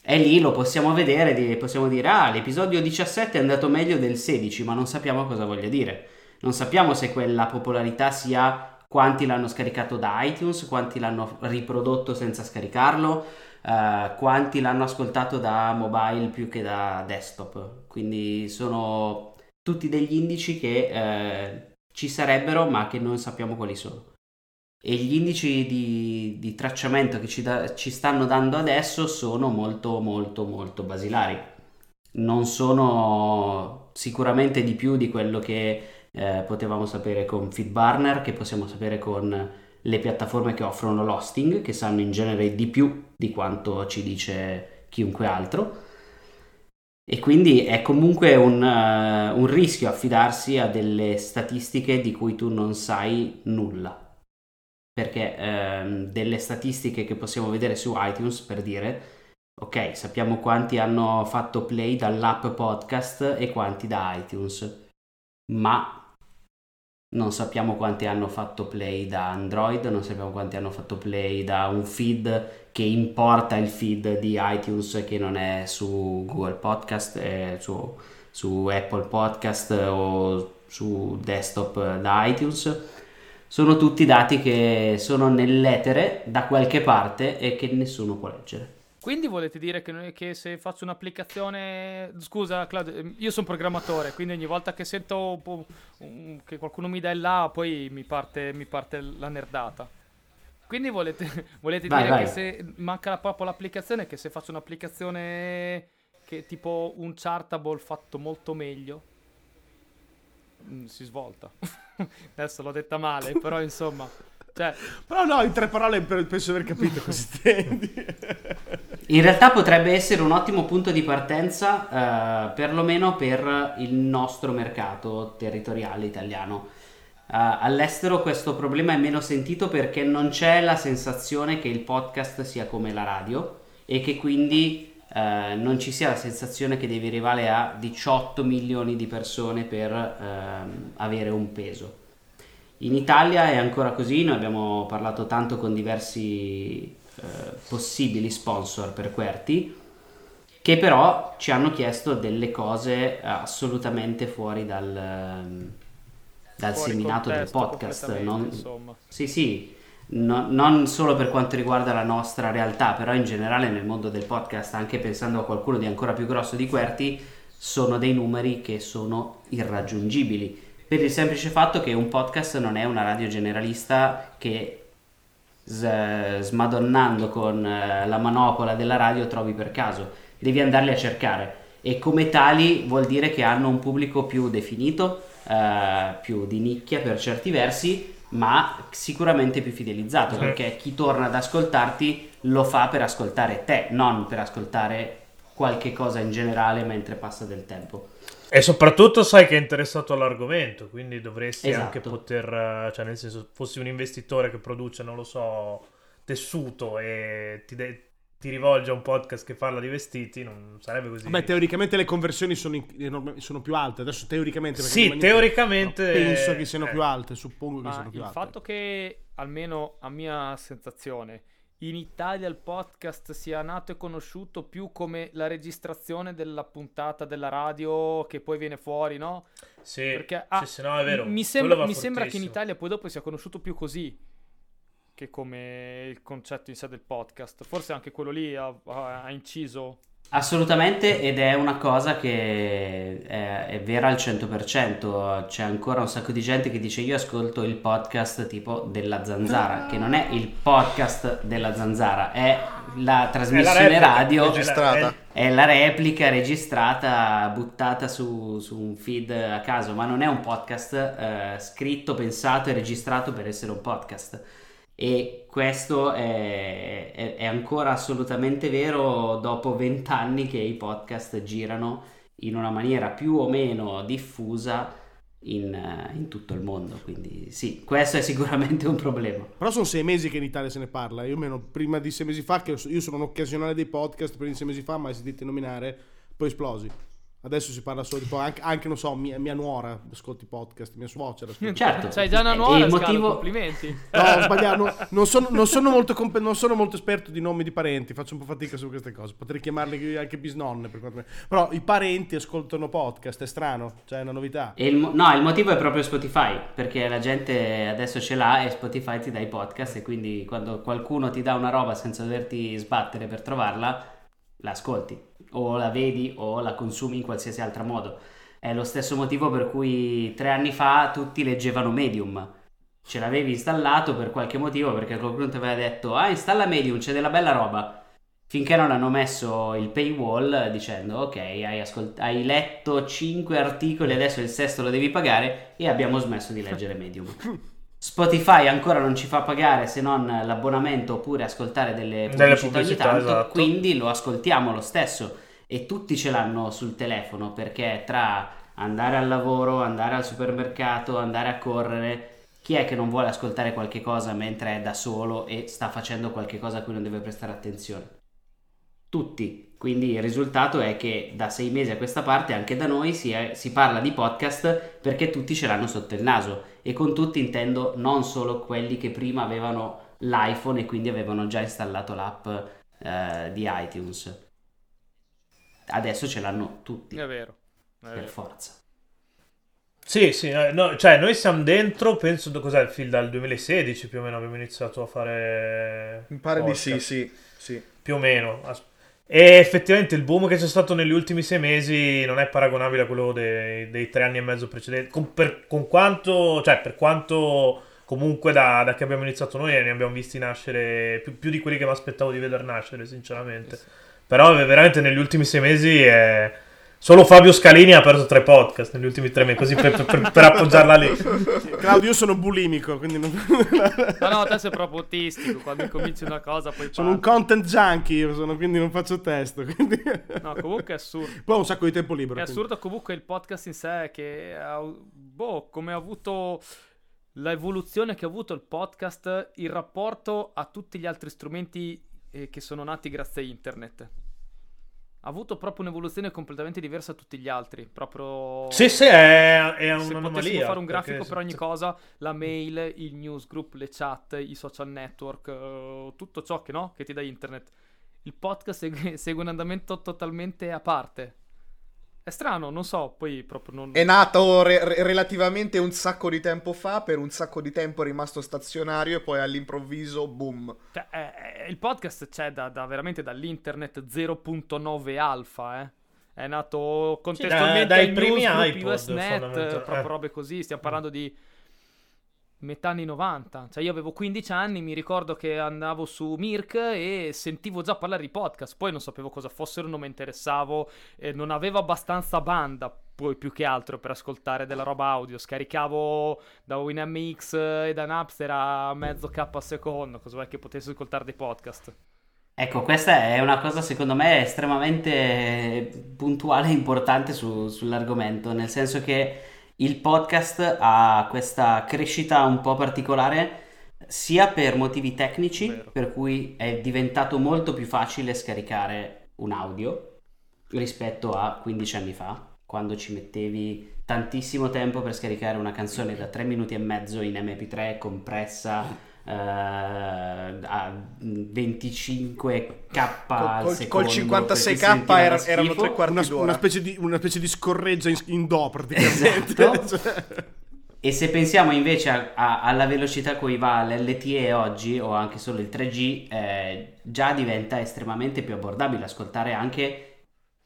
è lì, lo possiamo vedere, possiamo dire, ah, l'episodio 17 è andato meglio del 16, ma non sappiamo cosa voglia dire. Non sappiamo se quella popolarità sia quanti l'hanno scaricato da iTunes, quanti l'hanno riprodotto senza scaricarlo, uh, quanti l'hanno ascoltato da mobile più che da desktop. Quindi sono tutti degli indici che uh, ci sarebbero ma che non sappiamo quali sono. E gli indici di, di tracciamento che ci, da, ci stanno dando adesso sono molto molto molto basilari. Non sono sicuramente di più di quello che eh, potevamo sapere con FeedBurner, che possiamo sapere con le piattaforme che offrono l'hosting, che sanno in genere di più di quanto ci dice chiunque altro. E quindi è comunque un, uh, un rischio affidarsi a delle statistiche di cui tu non sai nulla. Perché ehm, delle statistiche che possiamo vedere su iTunes, per dire, ok, sappiamo quanti hanno fatto play dall'app podcast e quanti da iTunes, ma non sappiamo quanti hanno fatto play da Android, non sappiamo quanti hanno fatto play da un feed che importa il feed di iTunes che non è su Google Podcast, è su, su Apple Podcast o su desktop da iTunes. Sono tutti dati che sono nell'etere da qualche parte e che nessuno può leggere. Quindi volete dire che, che, se faccio un'applicazione... Scusa Claudio, io sono programmatore, quindi ogni volta che sento che qualcuno mi dà il là, poi mi parte, mi parte la nerdata. Quindi volete, volete vai, dire vai. che se manca proprio l'applicazione, che se faccio un'applicazione che tipo un chartable fatto molto meglio, mm, si svolta. Adesso l'ho detta male, però insomma... Cioè... Però no, in tre parole penso di aver capito cosa intendi. In realtà potrebbe essere un ottimo punto di partenza, eh, perlomeno per il nostro mercato territoriale italiano. Uh, all'estero questo problema è meno sentito perché non c'è la sensazione che il podcast sia come la radio e che quindi uh, non ci sia la sensazione che devi arrivare a 18 milioni di persone per uh, avere un peso. In Italia è ancora così, noi abbiamo parlato tanto con diversi eh, possibili sponsor per QWERTY che però ci hanno chiesto delle cose assolutamente fuori dal, ehm, dal fuori seminato del podcast. Non, sì, sì, no, non solo per quanto riguarda la nostra realtà, però in generale nel mondo del podcast, anche pensando a qualcuno di ancora più grosso di QWERTY, sono dei numeri che sono irraggiungibili. Per il semplice fatto che un podcast non è una radio generalista che smadonnando con eh, la manopola della radio trovi per caso, devi andarli a cercare e come tali vuol dire che hanno un pubblico più definito, eh, più di nicchia per certi versi, ma sicuramente più fidelizzato sì. perché chi torna ad ascoltarti lo fa per ascoltare te, non per ascoltare qualche cosa in generale mentre passa del tempo. E soprattutto sai che è interessato all'argomento, quindi dovresti esatto. anche poter, eh, cioè nel senso, fossi un investitore che produce, non lo so, tessuto e ti, de- ti rivolge a un podcast che parla di vestiti, non sarebbe così. Beh, teoricamente le conversioni sono, in, sono più alte, adesso teoricamente... Sì, teoricamente... penso che siano eh. più alte, suppongo che siano più alte. Il fatto che, almeno a mia sensazione in Italia il podcast sia nato e conosciuto più come la registrazione della puntata della radio che poi viene fuori, no? Sì, Perché, ah, sì, sì no, è vero. Mi, sembra, mi sembra, che in Italia poi dopo sia conosciuto più così che come il concetto in sé del podcast. Forse anche quello lì ha, ha inciso. Assolutamente ed è una cosa che è, è, vera al 100%, c'è ancora un sacco di gente che dice io ascolto il podcast tipo della zanzara, che non è il podcast della zanzara, è la trasmissione è la radio. registrata. È la replica registrata, buttata su, su, un feed a caso, ma non è un podcast eh, scritto, pensato e registrato per essere un podcast e questo è, è, è ancora assolutamente vero dopo vent'anni che i podcast girano in una maniera più o meno diffusa in, eh, in, tutto il mondo. Quindi sì, questo è sicuramente un problema. Però sono sei mesi che in Italia se ne parla. Io meno prima di sei mesi fa, che io sono un occasionale dei podcast, prima di sei mesi fa, mai sentite nominare, poi esplosi. Adesso si parla solo di po- anche, anche, non so, mia, mia nuora ascolti podcast, mia suocera. Certo, c'hai già una nuora, il motivo... complimenti. No, ho sbagliato, no, non, sono, non, sono molto comp- non sono molto esperto di nomi di parenti, faccio un po' fatica su queste cose. Potrei chiamarli anche bisnonne, per quanto... però i parenti ascoltano podcast, è strano, cioè è una novità. Il mo- no, il motivo è proprio Spotify, perché la gente adesso ce l'ha e Spotify ti dà i podcast e quindi quando qualcuno ti dà una roba senza doverti sbattere per trovarla, la ascolti o la vedi o la consumi in qualsiasi altro modo. È lo stesso motivo per cui tre anni fa tutti leggevano Medium. Ce l'avevi installato per qualche motivo perché qualcuno ti aveva detto ah installa Medium, c'è della bella roba. Finché non hanno messo il paywall dicendo ok hai, ascolt- hai letto 5 articoli adesso il sesto lo devi pagare e abbiamo smesso di leggere Medium. Spotify ancora non ci fa pagare se non l'abbonamento oppure ascoltare delle pubblicità, delle pubblicità ogni tanto, esatto. quindi lo ascoltiamo lo stesso e tutti ce l'hanno sul telefono perché tra andare al lavoro, andare al supermercato, andare a correre, chi è che non vuole ascoltare qualche cosa mentre è da solo e sta facendo qualche cosa a cui non deve prestare attenzione? Tutti. Quindi il risultato è che da sei mesi a questa parte anche da noi si, è, si parla di podcast perché tutti ce l'hanno sotto il naso e con tutti intendo non solo quelli che prima avevano l'iPhone e quindi avevano già installato l'app eh, di iTunes. Adesso ce l'hanno tutti. È vero. È per vero. forza. Sì, sì, eh, no, cioè noi siamo dentro, penso, cos'è il film dal 2016 più o meno abbiamo iniziato a fare... Mi pare podcast. di sì, sì, sì. Più o meno. E effettivamente il boom che c'è stato negli ultimi sei mesi non è paragonabile a quello dei, dei tre anni e mezzo precedenti. Con, per, con quanto, cioè, per quanto comunque da, da, che abbiamo iniziato noi ne abbiamo visti nascere più, più di quelli che mi aspettavo di vedere nascere, sinceramente. Sì. Però veramente negli ultimi sei mesi è Solo Fabio Scalini ha perso tre podcast negli ultimi tre mesi, così per, per, per appoggiarla lì. Claudio, io sono bulimico, quindi non... No, no, te sei proprio autistico, quando cominci una cosa poi Sono un content junkie, io sono, quindi non faccio testo, quindi... No, comunque è assurdo. Poi ho un sacco di tempo libero. È quindi. assurdo comunque il podcast in sé, che... Ha, boh, come ha avuto... L'evoluzione che ha avuto il podcast in rapporto a tutti gli altri strumenti eh, che sono nati grazie a internet ha avuto proprio un'evoluzione completamente diversa da tutti gli altri. Proprio. Sì, sì, è, è un'anomalia. Se potessimo fare un grafico per ogni cosa, la mail, il newsgroup, le chat, i social network, uh, tutto ciò che, no? che ti dà internet. Il podcast segue, segue un andamento totalmente a parte. È strano, non so, poi proprio non... È nato re- relativamente un sacco di tempo fa, per un sacco di tempo è rimasto stazionario e poi all'improvviso, boom. Cioè, eh, eh, il podcast c'è da, da, veramente dall'internet 0.9 alfa, eh. È nato contestualmente sì, da, dai primi iPod, USNet, proprio eh. robe così, stiamo parlando di metà anni 90. Cioè, io avevo 15 anni, mi ricordo che andavo su Mirk e sentivo già parlare di podcast. Poi non sapevo cosa fossero, non mi interessavo, eh, non avevo abbastanza banda. Poi più che altro per ascoltare della roba audio. Scaricavo da WinMX e da Napster a mezzo K al secondo. Vuoi che potessi ascoltare dei podcast? Ecco, questa è una cosa secondo me estremamente puntuale e importante su, sull'argomento, nel senso che il podcast ha questa crescita un po' particolare sia per motivi tecnici, Vero. per cui è diventato molto più facile scaricare un audio rispetto a 15 anni fa, quando ci mettevi tantissimo tempo per scaricare una canzone da 3 minuti e mezzo in MP3 compressa Uh, a 25k al col, secondo col 56k era, erano tre quarti una, d'ora una specie di, una specie di scorreggia in, in do praticamente esatto. cioè. e se pensiamo invece a, a, alla velocità a cui va l'LTE oggi o anche solo il 3G eh, già diventa estremamente più abbordabile ascoltare anche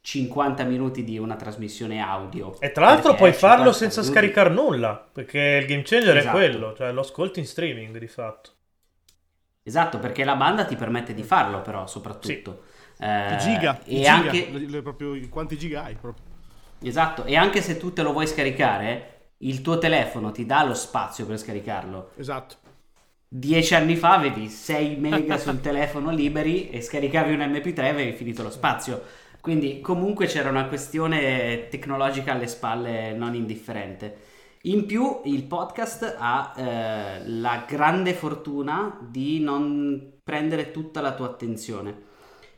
50 minuti di una trasmissione audio. E tra l'altro puoi farlo senza minuti. scaricare nulla, perché il game changer esatto. è quello, cioè lo ascolti in streaming di fatto. Esatto, perché la banda ti permette di farlo però, soprattutto. Sì. Eh, giga, e giga, anche... Le, le, proprio, quanti giga hai proprio. Esatto, e anche se tu te lo vuoi scaricare, il tuo telefono ti dà lo spazio per scaricarlo. Esatto. Dieci anni fa avevi 6 mega sul telefono liberi e scaricavi un MP3 e avevi finito lo spazio quindi comunque c'era una questione tecnologica alle spalle non indifferente. In più il podcast ha eh, la grande fortuna di non prendere tutta la tua attenzione.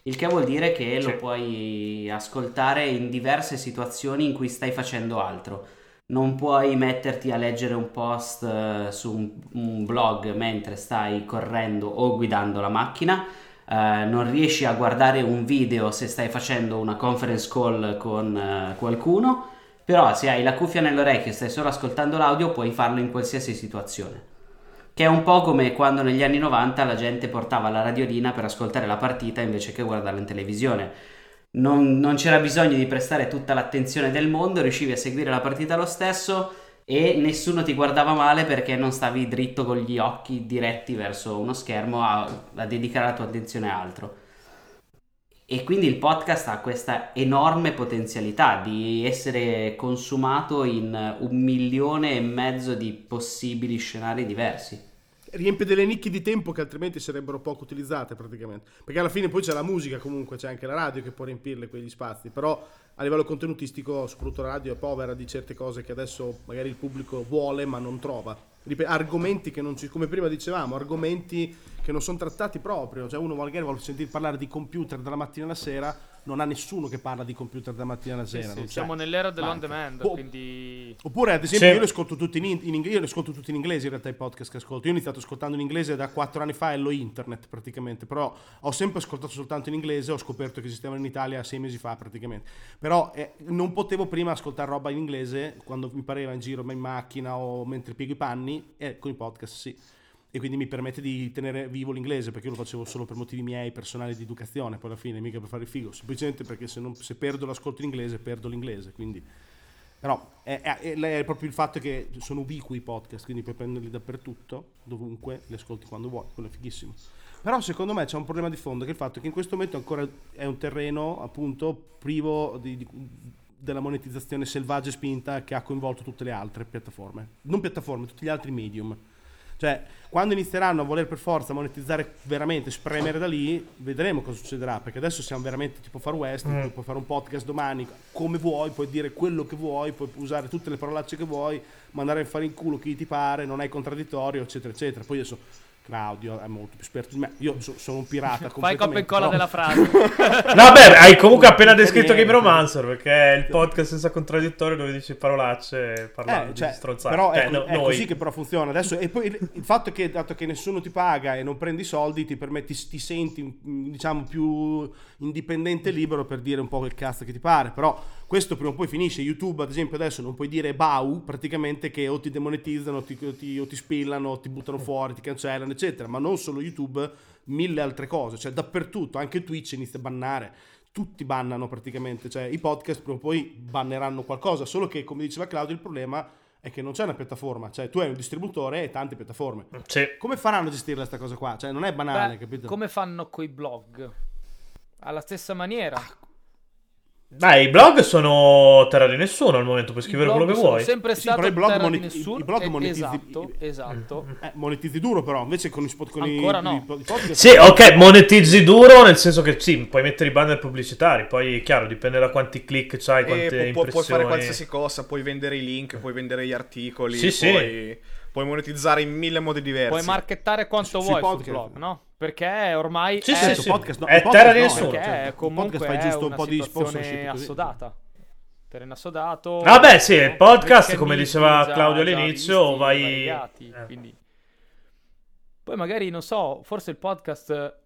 Il che vuol dire che lo puoi ascoltare in diverse situazioni in cui stai facendo altro. Non puoi metterti a leggere un post eh, su un, un blog mentre stai correndo o guidando la macchina. Eh, non riesci a guardare un video se stai facendo una conference call con eh, qualcuno. Però se hai la cuffia nell'orecchio e stai solo ascoltando l'audio, puoi farlo in qualsiasi situazione. Che è un po' come quando negli anni 90 la gente portava la radiolina per ascoltare la partita invece che guardarla in televisione. Non, non c'era bisogno di prestare tutta l'attenzione del mondo, riuscivi a seguire la partita lo stesso e nessuno ti guardava male perché non stavi dritto con gli occhi diretti verso uno schermo a, a dedicare la tua attenzione a altro. E quindi il podcast ha questa enorme potenzialità di essere consumato in un milione e mezzo di possibili scenari diversi. riempie delle nicchie di tempo che altrimenti sarebbero poco utilizzate praticamente. Perché alla fine poi c'è la musica comunque, c'è anche la radio che può riempirle quegli spazi, però a livello contenutistico soprattutto radio è povera di certe cose che adesso magari il pubblico vuole ma non trova. Ripet- argomenti che non ci, come prima dicevamo, argomenti che non sono trattati proprio, cioè uno magari vuole sentire parlare di computer dalla mattina alla sera, non ha nessuno che parla di computer dalla mattina alla Sì, sera. sì, non c'è. siamo nell'era dell'on demand, Oh, quindi... Oppure, ad esempio, Sì. io li ascolto tutti in, in inglese. Io li ascolto tutti in inglese in realtà i podcast che ascolto. Io ho iniziato ascoltando in inglese da quattro anni fa e lo internet praticamente. Però ho sempre ascoltato soltanto in inglese. Ho scoperto che esistevano in Italia sei mesi fa praticamente. Però eh, non potevo prima ascoltare roba in inglese quando mi pareva in giro, ma in macchina o mentre piego i panni. E con i podcast sì. E quindi mi permette di tenere vivo l'inglese perché io lo facevo solo per motivi miei personali di educazione. Poi alla fine, mica per fare il figo. Semplicemente perché se, non- se perdo l'ascolto in inglese, perdo l'inglese. Quindi. Però è, è- è- proprio il fatto che sono ubiqui i podcast, quindi puoi prenderli dappertutto, dovunque, li ascolti quando vuoi, quello è fighissimo. Però secondo me c'è un problema di fondo, che è il fatto che in questo momento ancora è un terreno appunto privo di- di- della monetizzazione selvaggia e spinta che ha coinvolto tutte le altre piattaforme. Non piattaforme, tutti gli altri medium. Cioè, quando inizieranno a voler per forza monetizzare veramente, spremere da lì, vedremo cosa succederà. Perché adesso siamo veramente tipo Far West, Mm. puoi fare un podcast domani come vuoi, puoi dire quello che vuoi, puoi usare tutte le parolacce che vuoi, mandare a fare in culo chi ti pare, non hai contraddittorio, eccetera, eccetera. Poi adesso Claudio è molto più esperto di me. Io so- sono un pirata Fai copia e però- della frase. No, beh, hai comunque appena descritto. Game Romancer perché è il podcast senza contraddittorio dove dici parolacce parlando Eh, cioè, di stronzate. però Cioè, è, no- è così che però funziona adesso e poi il, il fatto è che dato che nessuno ti paga e non prendi soldi ti permetti ti senti mm, diciamo più indipendente e libero per dire un po' quel cazzo che ti pare però questo prima o poi finisce YouTube ad esempio adesso non puoi dire bau praticamente che o ti demonetizzano o ti, o ti, o ti spillano o ti buttano fuori ti cancellano eccetera ma non solo YouTube mille altre cose cioè dappertutto anche Twitch inizia a bannare tutti bannano praticamente, cioè i podcast prima o poi banneranno qualcosa, solo che come diceva Claudio il problema è che non c'è una piattaforma, cioè tu hai un distributore e tante piattaforme. Sì. Come faranno a gestirla questa cosa qua? Cioè non è banale, Beh, capito? come fanno coi blog? Alla stessa maniera. Dai, i blog sono terra di nessuno al momento, puoi scrivere quello che sono vuoi. sempre Sì, stato però i blog terra di moneti- nessuno. i blog eh, monetizzi- Esatto, i- esatto. Eh, monetizzi duro però, invece con i, spot- con Ancora i- no. i podcast... Sì, ok, monetizzi duro nel senso che sì, puoi mettere i banner pubblicitari, poi chiaro, dipende da quanti click c'hai, quante E pu- pu- puoi fare qualsiasi cosa, puoi vendere i link, puoi vendere gli articoli, Sì, sì. Puoi, monetizzare in mille modi diversi. Puoi marchettare quanto Sui vuoi podcast. sul blog, no? Perché ormai Sì, è, sì, sì. podcast no, È terra di no, nessuno. perché certo. Il comunque podcast fai è giusto un una po' di situazione sponsorship così. assodata. Terreno assodato. Ah, beh, sì, il podcast, come diceva Claudio all'inizio, vai- variegati, eh. quindi... Poi magari, non so, forse il podcast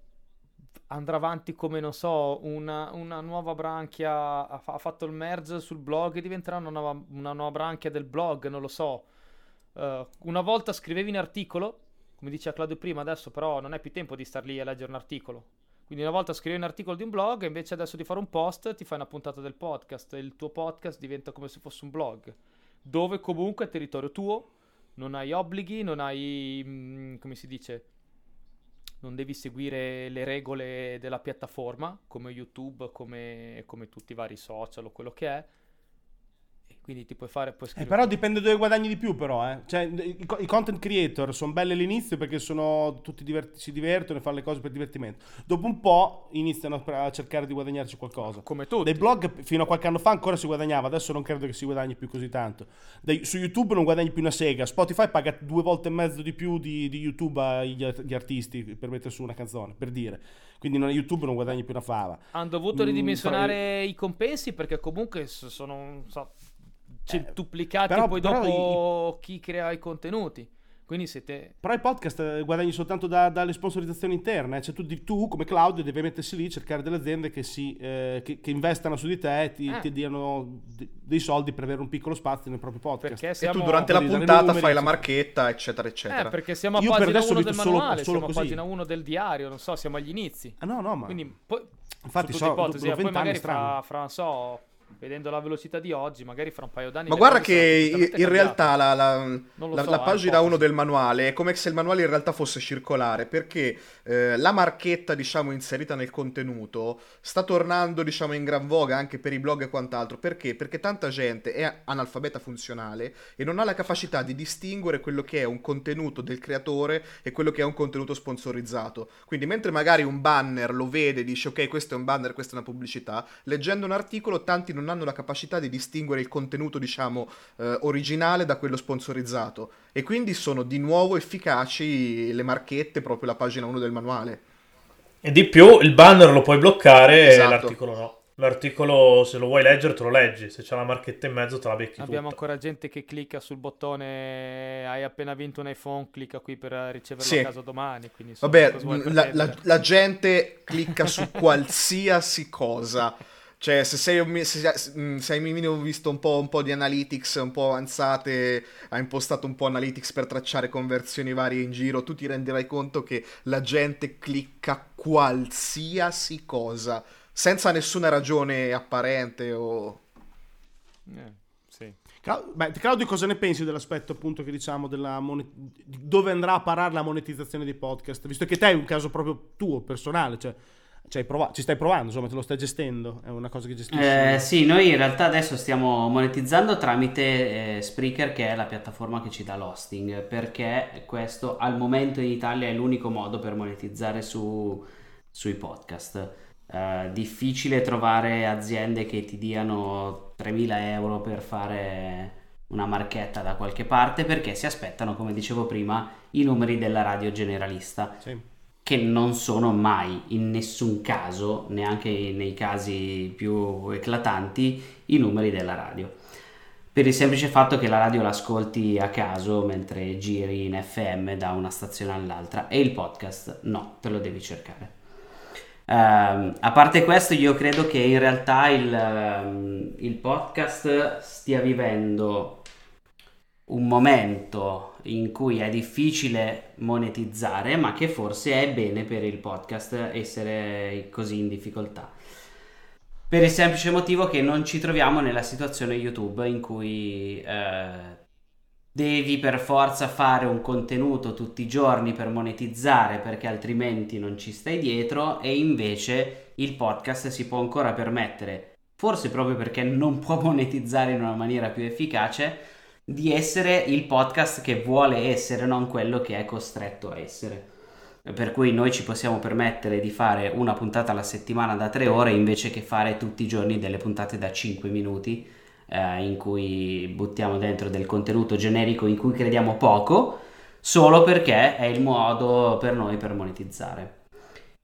andrà avanti come, non so, una, una nuova branchia, ha fatto il merge sul blog e diventerà una nuova, una nuova branchia del blog, non lo so. Eh, una volta scrivevi un articolo, come diceva Claudio prima, adesso però non è più tempo di star lì a leggere un articolo. Quindi una volta scrivi un articolo di un blog invece adesso di fare un post ti fai una puntata del podcast e il tuo podcast diventa come se fosse un blog, dove comunque è territorio tuo, non hai obblighi, non hai, mm, come si dice, non devi seguire le regole della piattaforma come YouTube, come, come tutti i vari social o quello che è. Quindi ti puoi fare puoi eh, però dipende dove guadagni di più però eh. cioè, i, i, content creator sono belli all'inizio perché sono tutti diverti, si divertono e fanno le cose per divertimento. Dopo un po' iniziano a cercare di guadagnarci qualcosa. Come tutti. Dei blog fino a qualche anno fa ancora si guadagnava adesso non credo che si guadagni più così tanto. Dei, su YouTube non guadagni più una sega. Spotify paga due volte e mezzo di più di, di YouTube agli, agli artisti per mettere su una canzone per dire. Quindi non, YouTube non guadagni più una fava. Hanno dovuto mm, ridimensionare mm, i compensi perché comunque sono so, centuplicati eh, però, poi però dopo i... chi crea i contenuti. Quindi siete... Però i podcast eh, guadagni soltanto da, dalle sponsorizzazioni interne, cioè tu, tu, come Claudio devi mettersi lì, cercare delle aziende che, si, eh, che, che investano su di te e ti, eh. ti diano dei soldi per avere un piccolo spazio nel proprio podcast. Siamo... E tu durante la puntata numeri, fai la marchetta, eccetera, eccetera. Eh, perché siamo a Io pagina 1 del manuale, solo, siamo a pagina 1 del diario, non so, siamo agli inizi. Ah no, no, ma... Quindi, poi, Infatti, so, ipotesi, poi magari fra, fra, non so vedendo la velocità di oggi, magari fra un paio d'anni. Ma guarda che in realtà la, la, la, so, la pagina 1 del manuale è come se il manuale in realtà fosse circolare, perché eh, la marchetta, diciamo, inserita nel contenuto sta tornando, diciamo, in gran voga anche per i blog e quant'altro. Perché? Perché tanta gente è analfabeta funzionale e non ha la capacità di distinguere quello che è un contenuto del creatore e quello che è un contenuto sponsorizzato. Quindi mentre magari un banner lo vede e dice ok, questo è un banner, questa è una pubblicità, leggendo un articolo tanti non hanno la capacità di distinguere il contenuto, diciamo, eh, originale da quello sponsorizzato. E quindi sono di nuovo efficaci le marchette, proprio la pagina 1 del manuale. E di più, il banner lo puoi bloccare esatto. e l'articolo no. L'articolo, se lo vuoi leggere, te lo leggi. Se c'è la marchetta in mezzo, te la becchi. Abbiamo tutta. ancora gente che clicca sul bottone. Hai appena vinto un iPhone, clicca qui per riceverlo sì. a casa domani. Vabbè, la, la, la, gente clicca su qualsiasi cosa. Cioè, se, sei, se, mm, se hai minimo visto un po', un po', di analytics un po' avanzate, hai impostato un po' analytics per tracciare conversioni varie in giro, tu ti renderai conto che la gente clicca qualsiasi cosa, senza nessuna ragione apparente o... Eh, sì. Beh, Claudio, cosa ne pensi dell'aspetto appunto che diciamo della monet- dove andrà a parare la monetizzazione dei podcast? Visto che te è un caso proprio tuo, personale, cioè ci, prov- ci stai provando, insomma, te lo stai gestendo? È una cosa che gestisci? Eh, sì, noi in realtà adesso stiamo monetizzando tramite eh, Spreaker, che è la piattaforma che ci dà l'hosting, perché questo al momento in Italia è l'unico modo per monetizzare su, sui podcast. Eh, difficile trovare aziende che ti diano 3.000 euro per fare una marchetta da qualche parte perché si aspettano, come dicevo prima, i numeri della radio generalista. Sì che non sono mai in nessun caso, neanche nei casi più eclatanti, i numeri della radio. Per il semplice fatto che la radio l'ascolti a caso mentre giri in FM da una stazione all'altra e il podcast no, te lo devi cercare. Uh, a parte questo, io credo che in realtà il, uh, il podcast stia vivendo un momento in cui è difficile monetizzare, ma che forse è bene per il podcast essere così in difficoltà. Per il semplice motivo che non ci troviamo nella situazione YouTube in cui eh, devi per forza fare un contenuto tutti i giorni per monetizzare perché altrimenti non ci stai dietro e invece il podcast si può ancora permettere, forse proprio perché non può monetizzare in una maniera più efficace, di essere il podcast che vuole essere, non quello che è costretto a essere. Per cui noi ci possiamo permettere di fare una puntata alla settimana da tre ore invece che fare tutti i giorni delle puntate da 5 minuti eh, in cui buttiamo dentro del contenuto generico in cui crediamo poco, solo perché è il modo per noi per monetizzare.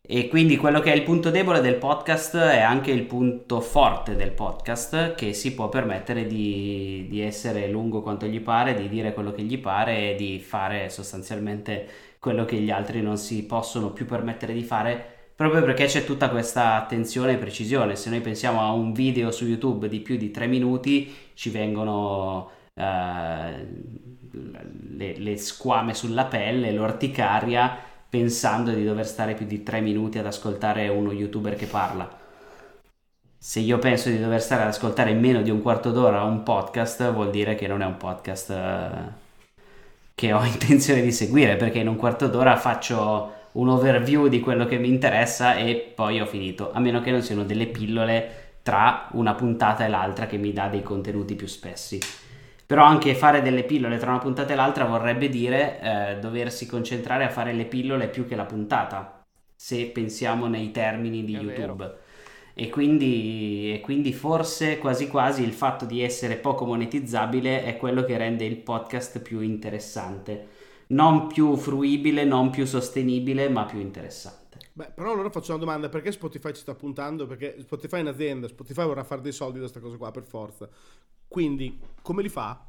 E quindi quello che è il punto debole del podcast è anche il punto forte del podcast che si può permettere di, di, essere lungo quanto gli pare, di dire quello che gli pare e di fare sostanzialmente quello che gli altri non si possono più permettere di fare proprio perché c'è tutta questa attenzione e precisione. Se noi pensiamo a un video su YouTube di più di tre minuti ci vengono uh, le, le squame sulla pelle, l'orticaria pensando di dover stare più di tre minuti ad ascoltare uno youtuber che parla. Se io penso di dover stare ad ascoltare meno di un quarto d'ora un podcast, vuol dire che non è un podcast uh, che ho intenzione di seguire, perché in un quarto d'ora faccio un overview di quello che mi interessa e poi ho finito, a meno che non siano delle pillole tra una puntata e l'altra che mi dà dei contenuti più spessi. Però anche fare delle pillole tra una puntata e l'altra vorrebbe dire eh, doversi concentrare a fare le pillole più che la puntata, se pensiamo nei termini di è YouTube. E quindi, e quindi, forse quasi quasi il fatto di essere poco monetizzabile è quello che rende il podcast più interessante. Non più fruibile, non più sostenibile, ma più interessante. Beh, però allora faccio una domanda, perché Spotify ci sta puntando? Perché Spotify è un'azienda, Spotify vorrà fare dei soldi da questa cosa qua per forza. Quindi, come li fa?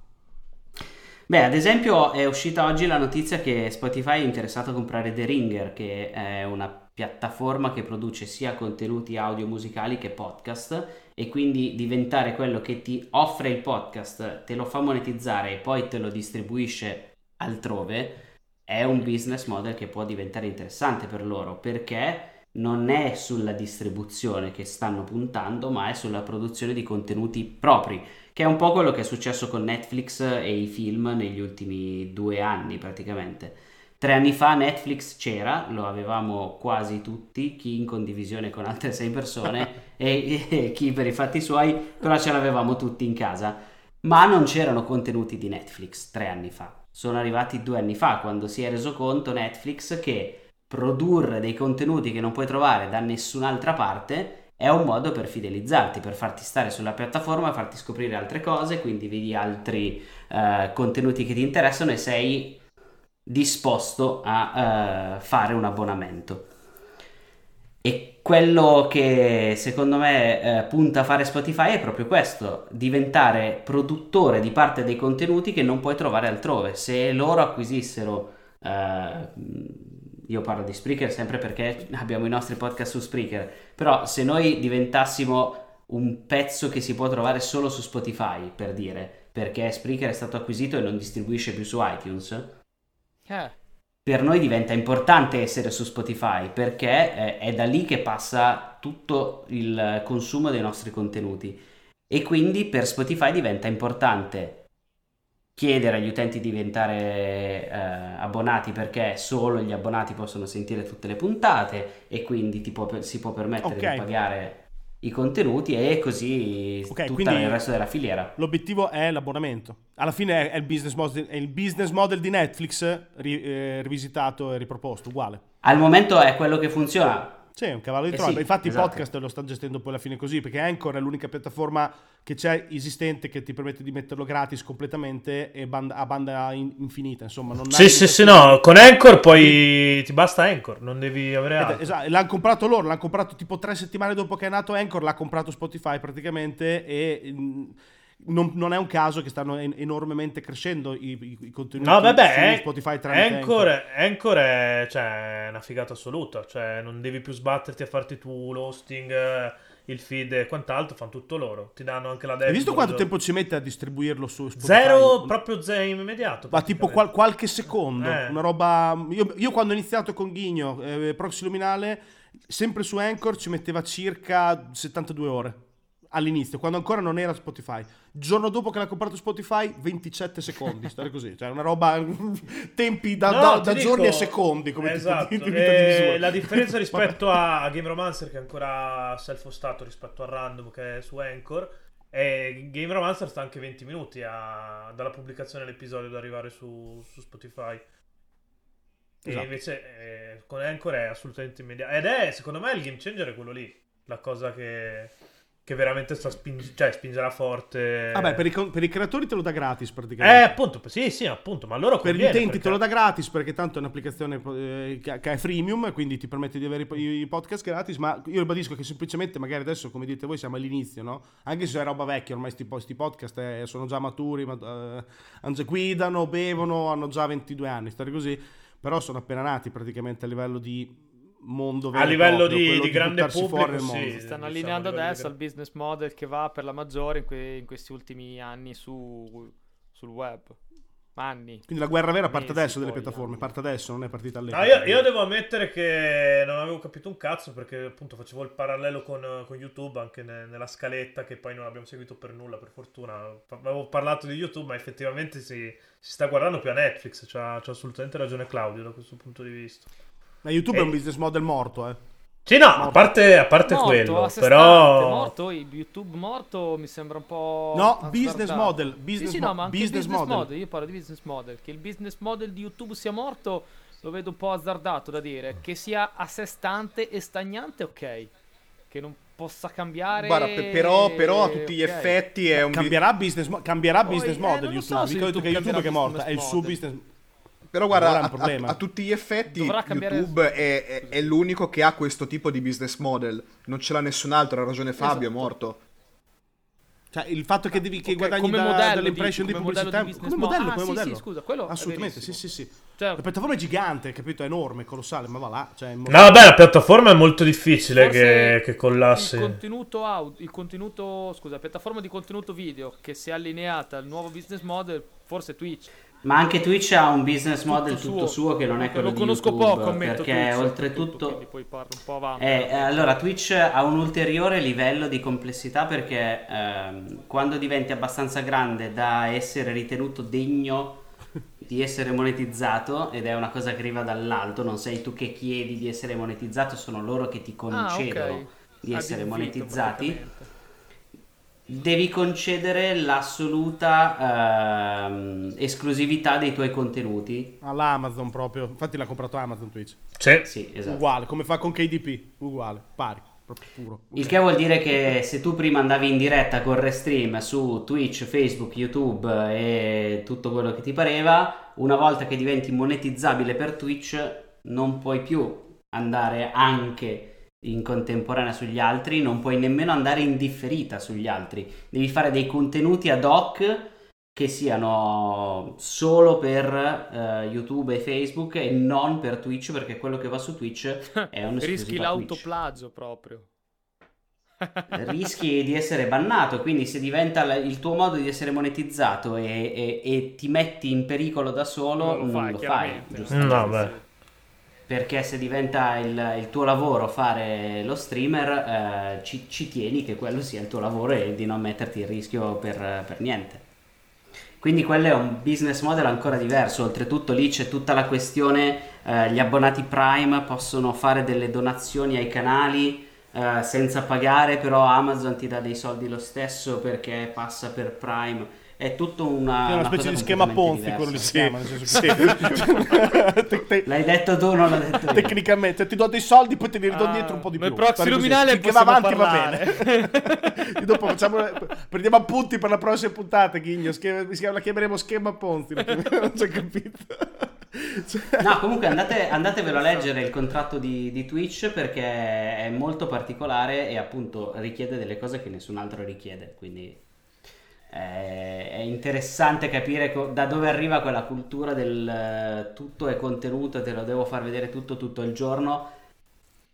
Beh, ad esempio è uscita oggi la notizia che Spotify è interessato a comprare The Ringer, che è una piattaforma che produce sia contenuti audio musicali che podcast e quindi diventare quello che ti offre il podcast, te lo fa monetizzare e poi te lo distribuisce altrove è un business model che può diventare interessante per loro perché non è sulla distribuzione che stanno puntando, ma è sulla produzione di contenuti propri, che è un po' quello che è successo con Netflix e i film negli ultimi due anni praticamente. Tre anni fa Netflix c'era, lo avevamo quasi tutti, chi in condivisione con altre sei persone e, e chi per i fatti suoi, però ce l'avevamo tutti in casa. Ma non c'erano contenuti di Netflix tre anni fa sono arrivati due anni fa, quando si è reso conto Netflix che produrre dei contenuti che non puoi trovare da nessun'altra parte è un modo per fidelizzarti, per farti stare sulla piattaforma, farti scoprire altre cose, quindi vedi altri uh, contenuti che ti interessano e sei disposto a uh, fare un abbonamento. E quello che secondo me eh, punta a fare Spotify è proprio questo, diventare produttore di parte dei contenuti che non puoi trovare altrove. Se loro acquisissero, eh, io parlo di Spreaker sempre perché abbiamo i nostri podcast su Spreaker, però se noi diventassimo un pezzo che si può trovare solo su Spotify, per dire, perché Spreaker è stato acquisito e non distribuisce più su iTunes, eh per noi diventa importante essere su Spotify perché è, da lì che passa tutto il consumo dei nostri contenuti e quindi per Spotify diventa importante chiedere agli utenti di diventare eh, abbonati perché solo gli abbonati possono sentire tutte le puntate e quindi può, si può permettere okay. di pagare i contenuti e così okay, tutto il resto della filiera. L'obiettivo è l'abbonamento. Alla fine è il business model, il business model di Netflix eh, rivisitato e riproposto, uguale. Al momento è quello che funziona. Sì, è un cavallo di eh Troia. Sì, Infatti esatto. i podcast lo stanno gestendo poi alla fine così, perché Anchor è l'unica piattaforma che c'è esistente che ti permette di metterlo gratis completamente e banda, a banda in, infinita. Insomma, non sì, sì, sì, no, con Anchor poi ti basta Anchor, non devi avere altro. Esatto, l'hanno comprato loro, l'hanno comprato tipo tre settimane dopo che è nato Anchor, l'ha comprato Spotify praticamente e... Non, non, è un caso che stanno en- enormemente crescendo i, i, i contenuti no, vabbè, su Spotify tramite Anchor, Anchor. Anchor è cioè, una figata assoluta, cioè non devi più sbatterti a farti tu l'hosting, il feed e quant'altro, fanno tutto loro. Ti danno anche la dashboard. Hai visto quanto tempo ci mette a distribuirlo su Spotify? Zero, proprio zero immediato. Ma tipo qual- qualche secondo, eh. una roba... Io, io, quando ho iniziato con Ghigno, eh, Proxy Luminale, sempre su Anchor ci metteva circa 72 ore all'inizio, quando ancora non era Spotify. Giorno dopo che l'ha comprato Spotify, 27 secondi, stare così. Cioè, una roba... tempi da, no, da, da dico, giorni a secondi, come esatto. tipo di, di, di La differenza rispetto a Game Romancer, che è ancora self-hostato rispetto a Random, che è su Anchor, e Game Romancer sta anche 20 minuti a, dalla pubblicazione dell'episodio ad arrivare su, su Spotify. Esatto. E invece eh, con Anchor è assolutamente immediato. Ed è, secondo me, il game changer è quello lì. La cosa che che veramente sta sping- cioè, spingerà forte. Vabbè, per i, per i, creatori te lo dà gratis praticamente. Eh, appunto, sì, sì, appunto, ma loro Per gli utenti perché... te lo dà gratis perché tanto è un'applicazione eh, che è freemium, quindi ti permette di avere i, i, podcast gratis, ma io ribadisco che semplicemente magari adesso, come dite voi, siamo all'inizio, no? Anche se è roba vecchia, ormai questi podcast eh, sono già maturi, ma, eh, guidano, bevono, hanno già 22 anni, stare così, però sono appena nati praticamente a livello di mondo vero a livello proprio, di, di, di grande pubblico sì, si stanno allineando adesso al business model che va per la maggiore in, que- in questi ultimi anni su, sul web. Anni. Quindi la guerra vera parte adesso delle piattaforme parte adesso non è partita all'epoca no, io, io, devo ammettere che non avevo capito un cazzo perché appunto facevo il parallelo con, con YouTube anche ne, nella scaletta che poi non abbiamo seguito per nulla per fortuna. Avevo parlato di YouTube ma effettivamente si, si sta guardando più a Netflix c'ha, c'ha assolutamente ragione Claudio da questo punto di vista ma YouTube e... è un business model morto, eh. Sì, no, a parte, a parte morto, quello, però... Morto, YouTube morto mi sembra un po'... No, business model. Business, sì, sì, no, ma anche business, business model. model. Io parlo di business model. Che il business model di YouTube sia morto lo vedo un po' azzardato da dire. Che sia a sé stante e stagnante, ok. Che non possa cambiare. Guarda, però, però a tutti gli okay. effetti è un. Cambierà business, mo- cambierà Poi, business model eh, YouTube. So Dico YouTube che YouTube che è morta, è il suo business. Però guarda, a, a, a, tutti gli effetti cambiare... YouTube è, è, è, l'unico che ha questo tipo di business model. Non ce l'ha nessun altro, ha ragione Fabio, esatto. è morto. Cioè, il fatto che devi che okay, guadagni da, modello dall'impression di, di pubblicità di come modello, ah, come sì, modello. Sì, scusa, quello Assolutamente, sì, sì, sì. Cioè, la piattaforma è gigante, capito? È enorme, colossale, ma va là. Cioè, no, vabbè, la piattaforma è molto difficile che, che, collassi. Il contenuto, audio, il contenuto, scusa, la piattaforma di contenuto video che si è allineata al nuovo business model, forse Twitch. Ma anche Twitch ha un business model tutto, tutto suo, suo, che non è quello lo conosco YouTube, poco, ammetto perché Twitch, oltretutto poi parlo un po' avanti. Eh, eh, allora Twitch ha un ulteriore livello di complessità perché ehm, quando diventi abbastanza grande da essere ritenuto degno di essere monetizzato ed è una cosa che arriva dall'alto, non sei tu che chiedi di essere monetizzato, sono loro che ti concedono ah, okay. di essere monetizzati devi concedere l'assoluta ehm, esclusività dei tuoi contenuti. All'Amazon proprio. Infatti l'ha comprato Amazon Twitch. Sì. sì esatto. Uguale, come fa con KDP. Uguale, pari. Puro. Il che vuol dire che se tu prima andavi in diretta con Restream su Twitch, Facebook, YouTube e tutto quello che ti pareva, una volta che diventi monetizzabile per Twitch non puoi più andare anche in contemporanea sugli altri, non puoi nemmeno andare in differita sugli altri, devi fare dei contenuti ad hoc che siano solo per uh, YouTube e Facebook e non per Twitch perché quello che va su Twitch è un rischi l'autoplagio proprio. Rischi di essere bannato quindi se diventa il tuo modo di essere monetizzato e, e, e ti metti in pericolo da solo non lo fai, non lo fai no, beh perché se diventa il, il, tuo lavoro fare lo streamer eh, ci, ci, tieni che quello sia il tuo lavoro e di non metterti in rischio per, per, niente. Quindi quello è un business model ancora diverso. Oltretutto lì c'è tutta la questione eh, gli abbonati Prime possono fare delle donazioni ai canali eh, senza pagare però Amazon ti dà dei soldi lo stesso perché passa per Prime è tutto una, è una, una specie di schema Ponzi quello lì chiama sì. l'hai detto tu non l'ho detto io. tecnicamente ti do dei soldi poi te li ridò ah, dietro un po' di più nel prossimo luminale che va avanti parlare. va bene dopo facciamo, prendiamo appunti per la prossima puntata Ghigno la chiameremo schema Ponzi non ci ho capito no, comunque andate, andatevelo a leggere il contratto di, di, Twitch perché è molto particolare e appunto richiede delle cose che nessun altro richiede. Quindi è interessante capire da dove arriva quella cultura del eh, tutto è contenuto te lo devo far vedere tutto tutto il giorno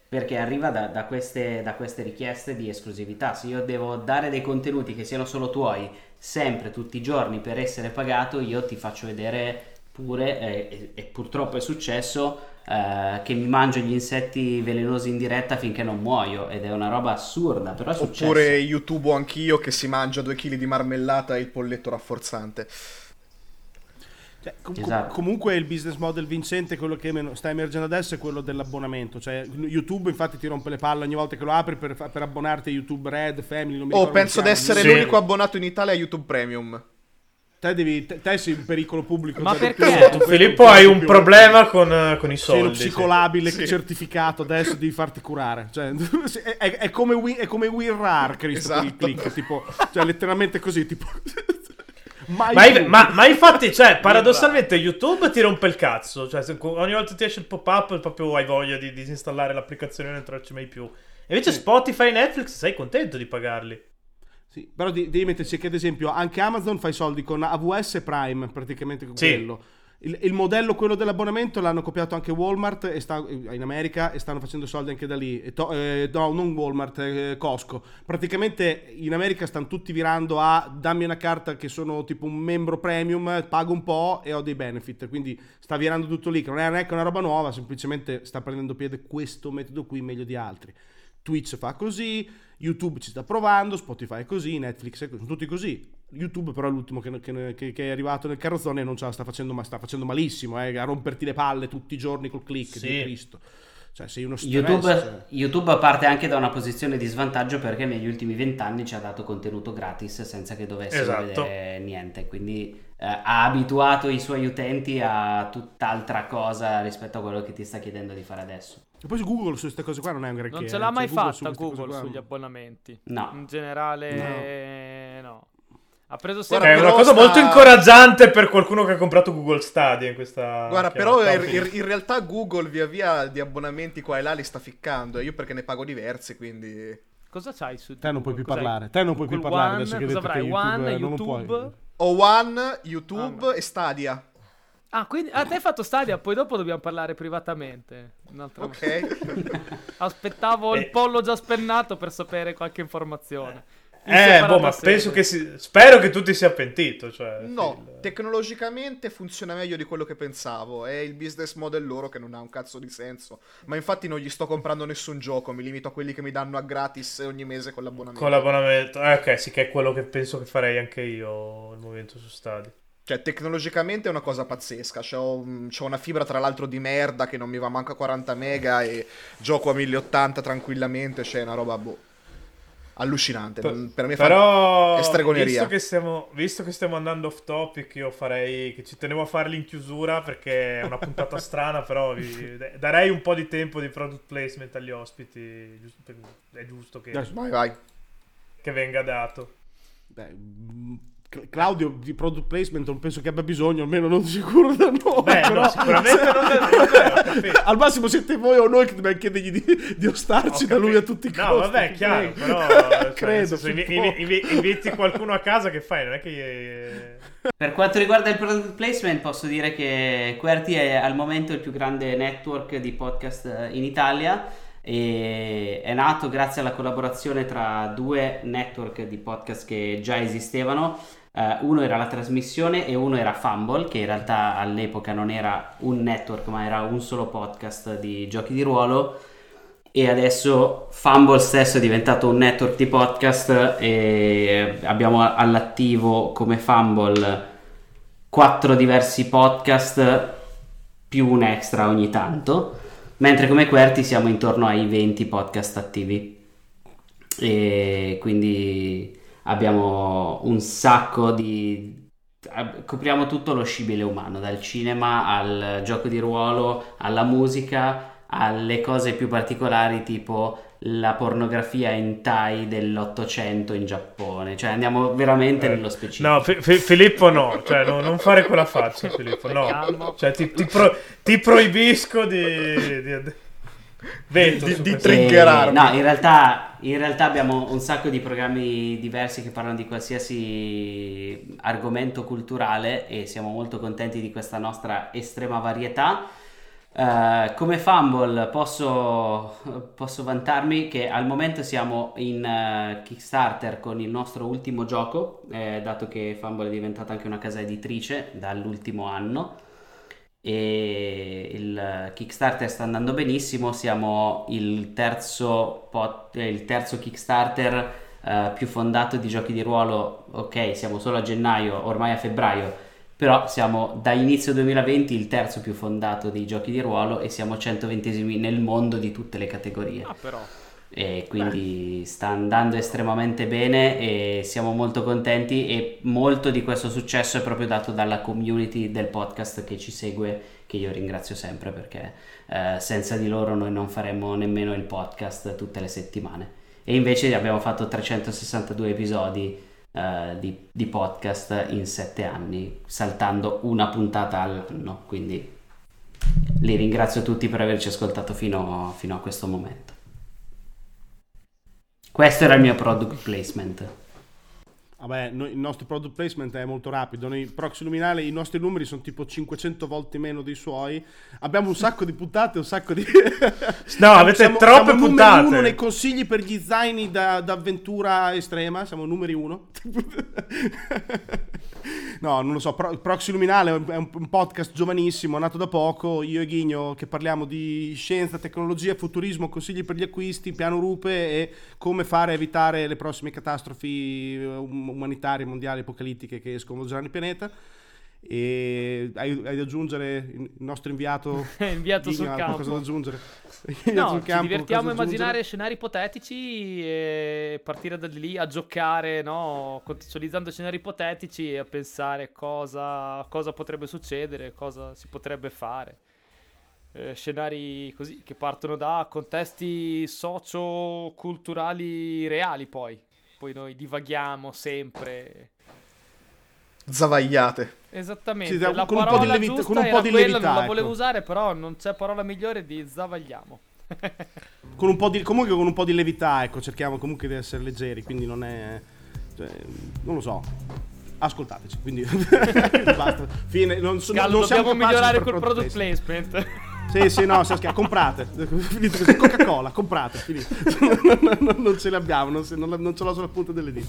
perché arriva da, da, queste, da, queste, richieste di esclusività. Se io devo dare dei contenuti che siano solo tuoi sempre, tutti i giorni per essere pagato, io ti faccio vedere pure, eh, e, e purtroppo è successo, eh, che mi mangio gli insetti velenosi in diretta finché non muoio ed è una roba assurda, però è successo. Oppure YouTube anch'io che si mangia due kg di marmellata e il polletto rafforzante. Cioè, com- esatto. Comunque il business model vincente, quello che sta emergendo adesso, è quello dell'abbonamento. Cioè, YouTube infatti ti rompe le palle ogni volta che lo apri per, per abbonarti a YouTube Red, Family. oh, penso di essere sì. l'unico abbonato in Italia a YouTube Premium. Te, devi, te, te, sei un pericolo pubblico. Ma perché? Tu, Filippo, hai un problema con, con, i soldi. Sei lo psicolabile sì. certificato, adesso devi farti curare. Cioè, è, è, come Win, è come WinRAR, Cristo, esatto. il click. Tipo, cioè, letteralmente così, tipo... Ma, ma, ma, infatti, cioè, paradossalmente YouTube ti rompe il cazzo. Cioè, ogni volta ti esce il pop-up, proprio hai voglia di disinstallare l'applicazione e non trovarci mai più. Invece sì. Spotify e Netflix sei contento di pagarli. Sì, però devi metterci che ad esempio anche Amazon fa i soldi con AWS Prime, praticamente con sì. quello. Il, il, modello, quello dell'abbonamento, l'hanno copiato anche Walmart e sta, in America e stanno facendo soldi anche da lì. To, eh, no, non Walmart, eh, Costco. Praticamente in America stanno tutti virando a dammi una carta che sono tipo un membro premium, pago un po' e ho dei benefit. Quindi sta virando tutto lì, che non è, è una roba nuova, semplicemente sta prendendo piede questo metodo qui meglio di altri. Twitch fa così, YouTube ci sta provando, Spotify è così, Netflix è così, sono tutti così. YouTube però è l'ultimo che, che, che è arrivato nel carrozzone e non ce la sta facendo, ma sta facendo malissimo, eh, a romperti le palle tutti i giorni col click, sì. di Cristo. Cioè, sei uno stress, YouTube, cioè. YouTube parte anche da una posizione di svantaggio perché negli ultimi vent'anni ci ha dato contenuto gratis senza che dovessero Esatto. vedere niente. Quindi eh, ha abituato i suoi utenti a tutt'altra cosa rispetto a quello che ti sta chiedendo di fare adesso. E poi su Google su queste cose qua non è un granché. Non ce l'ha mai Cioè, su fatta queste cose Google sugli abbonamenti. No. In generale, no. Ha preso Guarda, È sempre... una cosa sta- molto incoraggiante per qualcuno che ha comprato Google Stadia in questa... Guarda, però in, in- realtà Google via via di abbonamenti qua e là li sta ficcando. E io perché ne pago diversi, quindi. Cosa c'hai su Te non puoi più Cos'hai? parlare. Te non puoi più Google parlare One, adesso che cosa avrai? YouTube One, lo YouTube? puoi. Ho One, YouTube Ah, e Stadia. Ah, quindi a te hai fatto Stadia, poi dopo dobbiamo parlare privatamente. Un'altra Ok. Aspettavo Eh. il pollo già spennato per sapere qualche informazione. Eh, boh, ma penso che si... Spero che tu ti sia pentito, cioè... No, Phil. tecnologicamente funziona meglio di quello che pensavo. È il business model loro che non ha un cazzo di senso. Ma infatti non gli sto comprando nessun gioco, mi limito a quelli che mi danno a gratis ogni mese con l'abbonamento. Con l'abbonamento. Eh, ok, sì, che è quello che penso che farei anche io al momento su Stadia. Cioè, tecnologicamente è una cosa pazzesca. C'ho, c'ho una fibra, tra l'altro, di merda che non mi va manco a 40 mega e gioco a 1080 tranquillamente. Cioè, è una roba boh. Allucinante. Non- per me Però, è stregoneria. Visto che, stiamo, visto che stiamo andando off topic, io farei che ci tenevo a farli in chiusura perché è una puntata strana, però vi, darei un po' di tempo di product placement agli ospiti. giusto per- è giusto che, Vai, vai. che venga dato. Beh, mm, Claudio di product placement non penso che abbia bisogno, almeno non sicuro da noi. Beh, però- no, sicuramente non da capito. Al massimo siete voi o noi che dobbiamo chiedergli di, di ostarci da lui a tutti i No, costi. vabbè, ti chiaro, prego. però cioè, credo. senso, si invi- invi- invi- inviti qualcuno a casa che fai, non è che eh, Per quanto riguarda il product placement, posso dire che QWERTY è al momento il più grande network di podcast eh, in Italia e è nato grazie alla collaborazione tra due network di podcast che già esistevano. Eh, uno era la trasmissione e uno era Fumble, che in realtà all'epoca non era un network, ma era un solo podcast di giochi di ruolo. E adesso Fumble stesso è diventato un network di podcast e abbiamo all'attivo come Fumble quattro diversi podcast più un extra ogni tanto, mentre come QWERTY siamo intorno ai 20 podcast attivi. E quindi abbiamo un sacco di copriamo tutto lo scibile umano, dal cinema al gioco di ruolo, alla musica, alle cose più particolari tipo la pornografia in Thai dell'Ottocento in Giappone, cioè andiamo veramente Eh, nello specifico. No, Fi- Fi- Filippo no, cioè no- non fare quella faccia Filippo, no. Cioè ti, ti pro- ti proibisco di... di... Veto Di- di triggerarmi. No, in realtà, in realtà abbiamo un sacco di programmi diversi che parlano di qualsiasi argomento culturale e siamo molto contenti di questa nostra estrema varietà. Eh, come Fumble posso, posso vantarmi che al momento siamo in eh, Kickstarter con il nostro ultimo gioco, eh, dato che Fumble è diventata anche una casa editrice dall'ultimo anno e il Kickstarter sta andando benissimo, siamo il terzo, pot- eh, il terzo Kickstarter eh, più fondato di giochi di ruolo, ok siamo solo a gennaio, ormai a febbraio, però siamo da inizio 2020 il terzo più fondato di giochi di ruolo e siamo 120esimi nel mondo di tutte le categorie. Ah, però. E quindi sta andando estremamente bene e siamo molto contenti e molto di questo successo è proprio dato dalla community del podcast che ci segue, che io ringrazio sempre perché eh, senza di loro noi non faremmo nemmeno il podcast tutte le settimane. E invece abbiamo fatto 362 episodi eh, di, di podcast in 7 anni, saltando una puntata all'anno, quindi li ringrazio tutti per averci ascoltato fino, fino a questo momento. Questo era il mio product placement. Vabbè, noi- il nostro product placement è molto rapido. Noi, Proxy Luminale, i nostri numeri sono tipo 500 volte meno dei suoi. Abbiamo un sacco di puntate, un sacco di. No, avete siamo, troppe siamo numeri puntate. uno nei consigli per gli zaini da, d'avventura estrema. Siamo numeri uno. no, non lo so. Pro- Proxy Luminale è un, un podcast giovanissimo, nato da poco. Io e Ghigno che parliamo di scienza, tecnologia, futurismo, consigli per gli acquisti, piano rupe e come fare a evitare le prossime catastrofi eh, um- umanitarie, mondiali, apocalittiche che sconvolgeranno il pianeta. E hai, hai da aggiungere il nostro inviato? inviato sul campo. Cosa da aggiungere? no, ci divertiamo a immaginare scenari ipotetici e partire da lì a giocare, no? contestualizzando scenari ipotetici e a pensare cosa, cosa potrebbe succedere, cosa si potrebbe fare. Eh, scenari così che partono da contesti socio-culturali reali poi. Poi noi divaghiamo sempre zavagliate. Esattamente, sì, la con parola un po' di levita, con un po' di quella, levità, non la volevo ecco. usare, però non c'è parola migliore di zavagliamo. con un po' di, comunque con un po' di levità, ecco, cerchiamo comunque di essere leggeri, quindi non è... Cioè, non lo so. Ascoltateci, quindi basta. Fine, non, so, Gallo, non dobbiamo migliorare col product placement. Sì, sì, no, comprate. Coca-Cola, comprate, finito. non, ce le abbiamo, non, non ce l'ho sulla punta delle dita.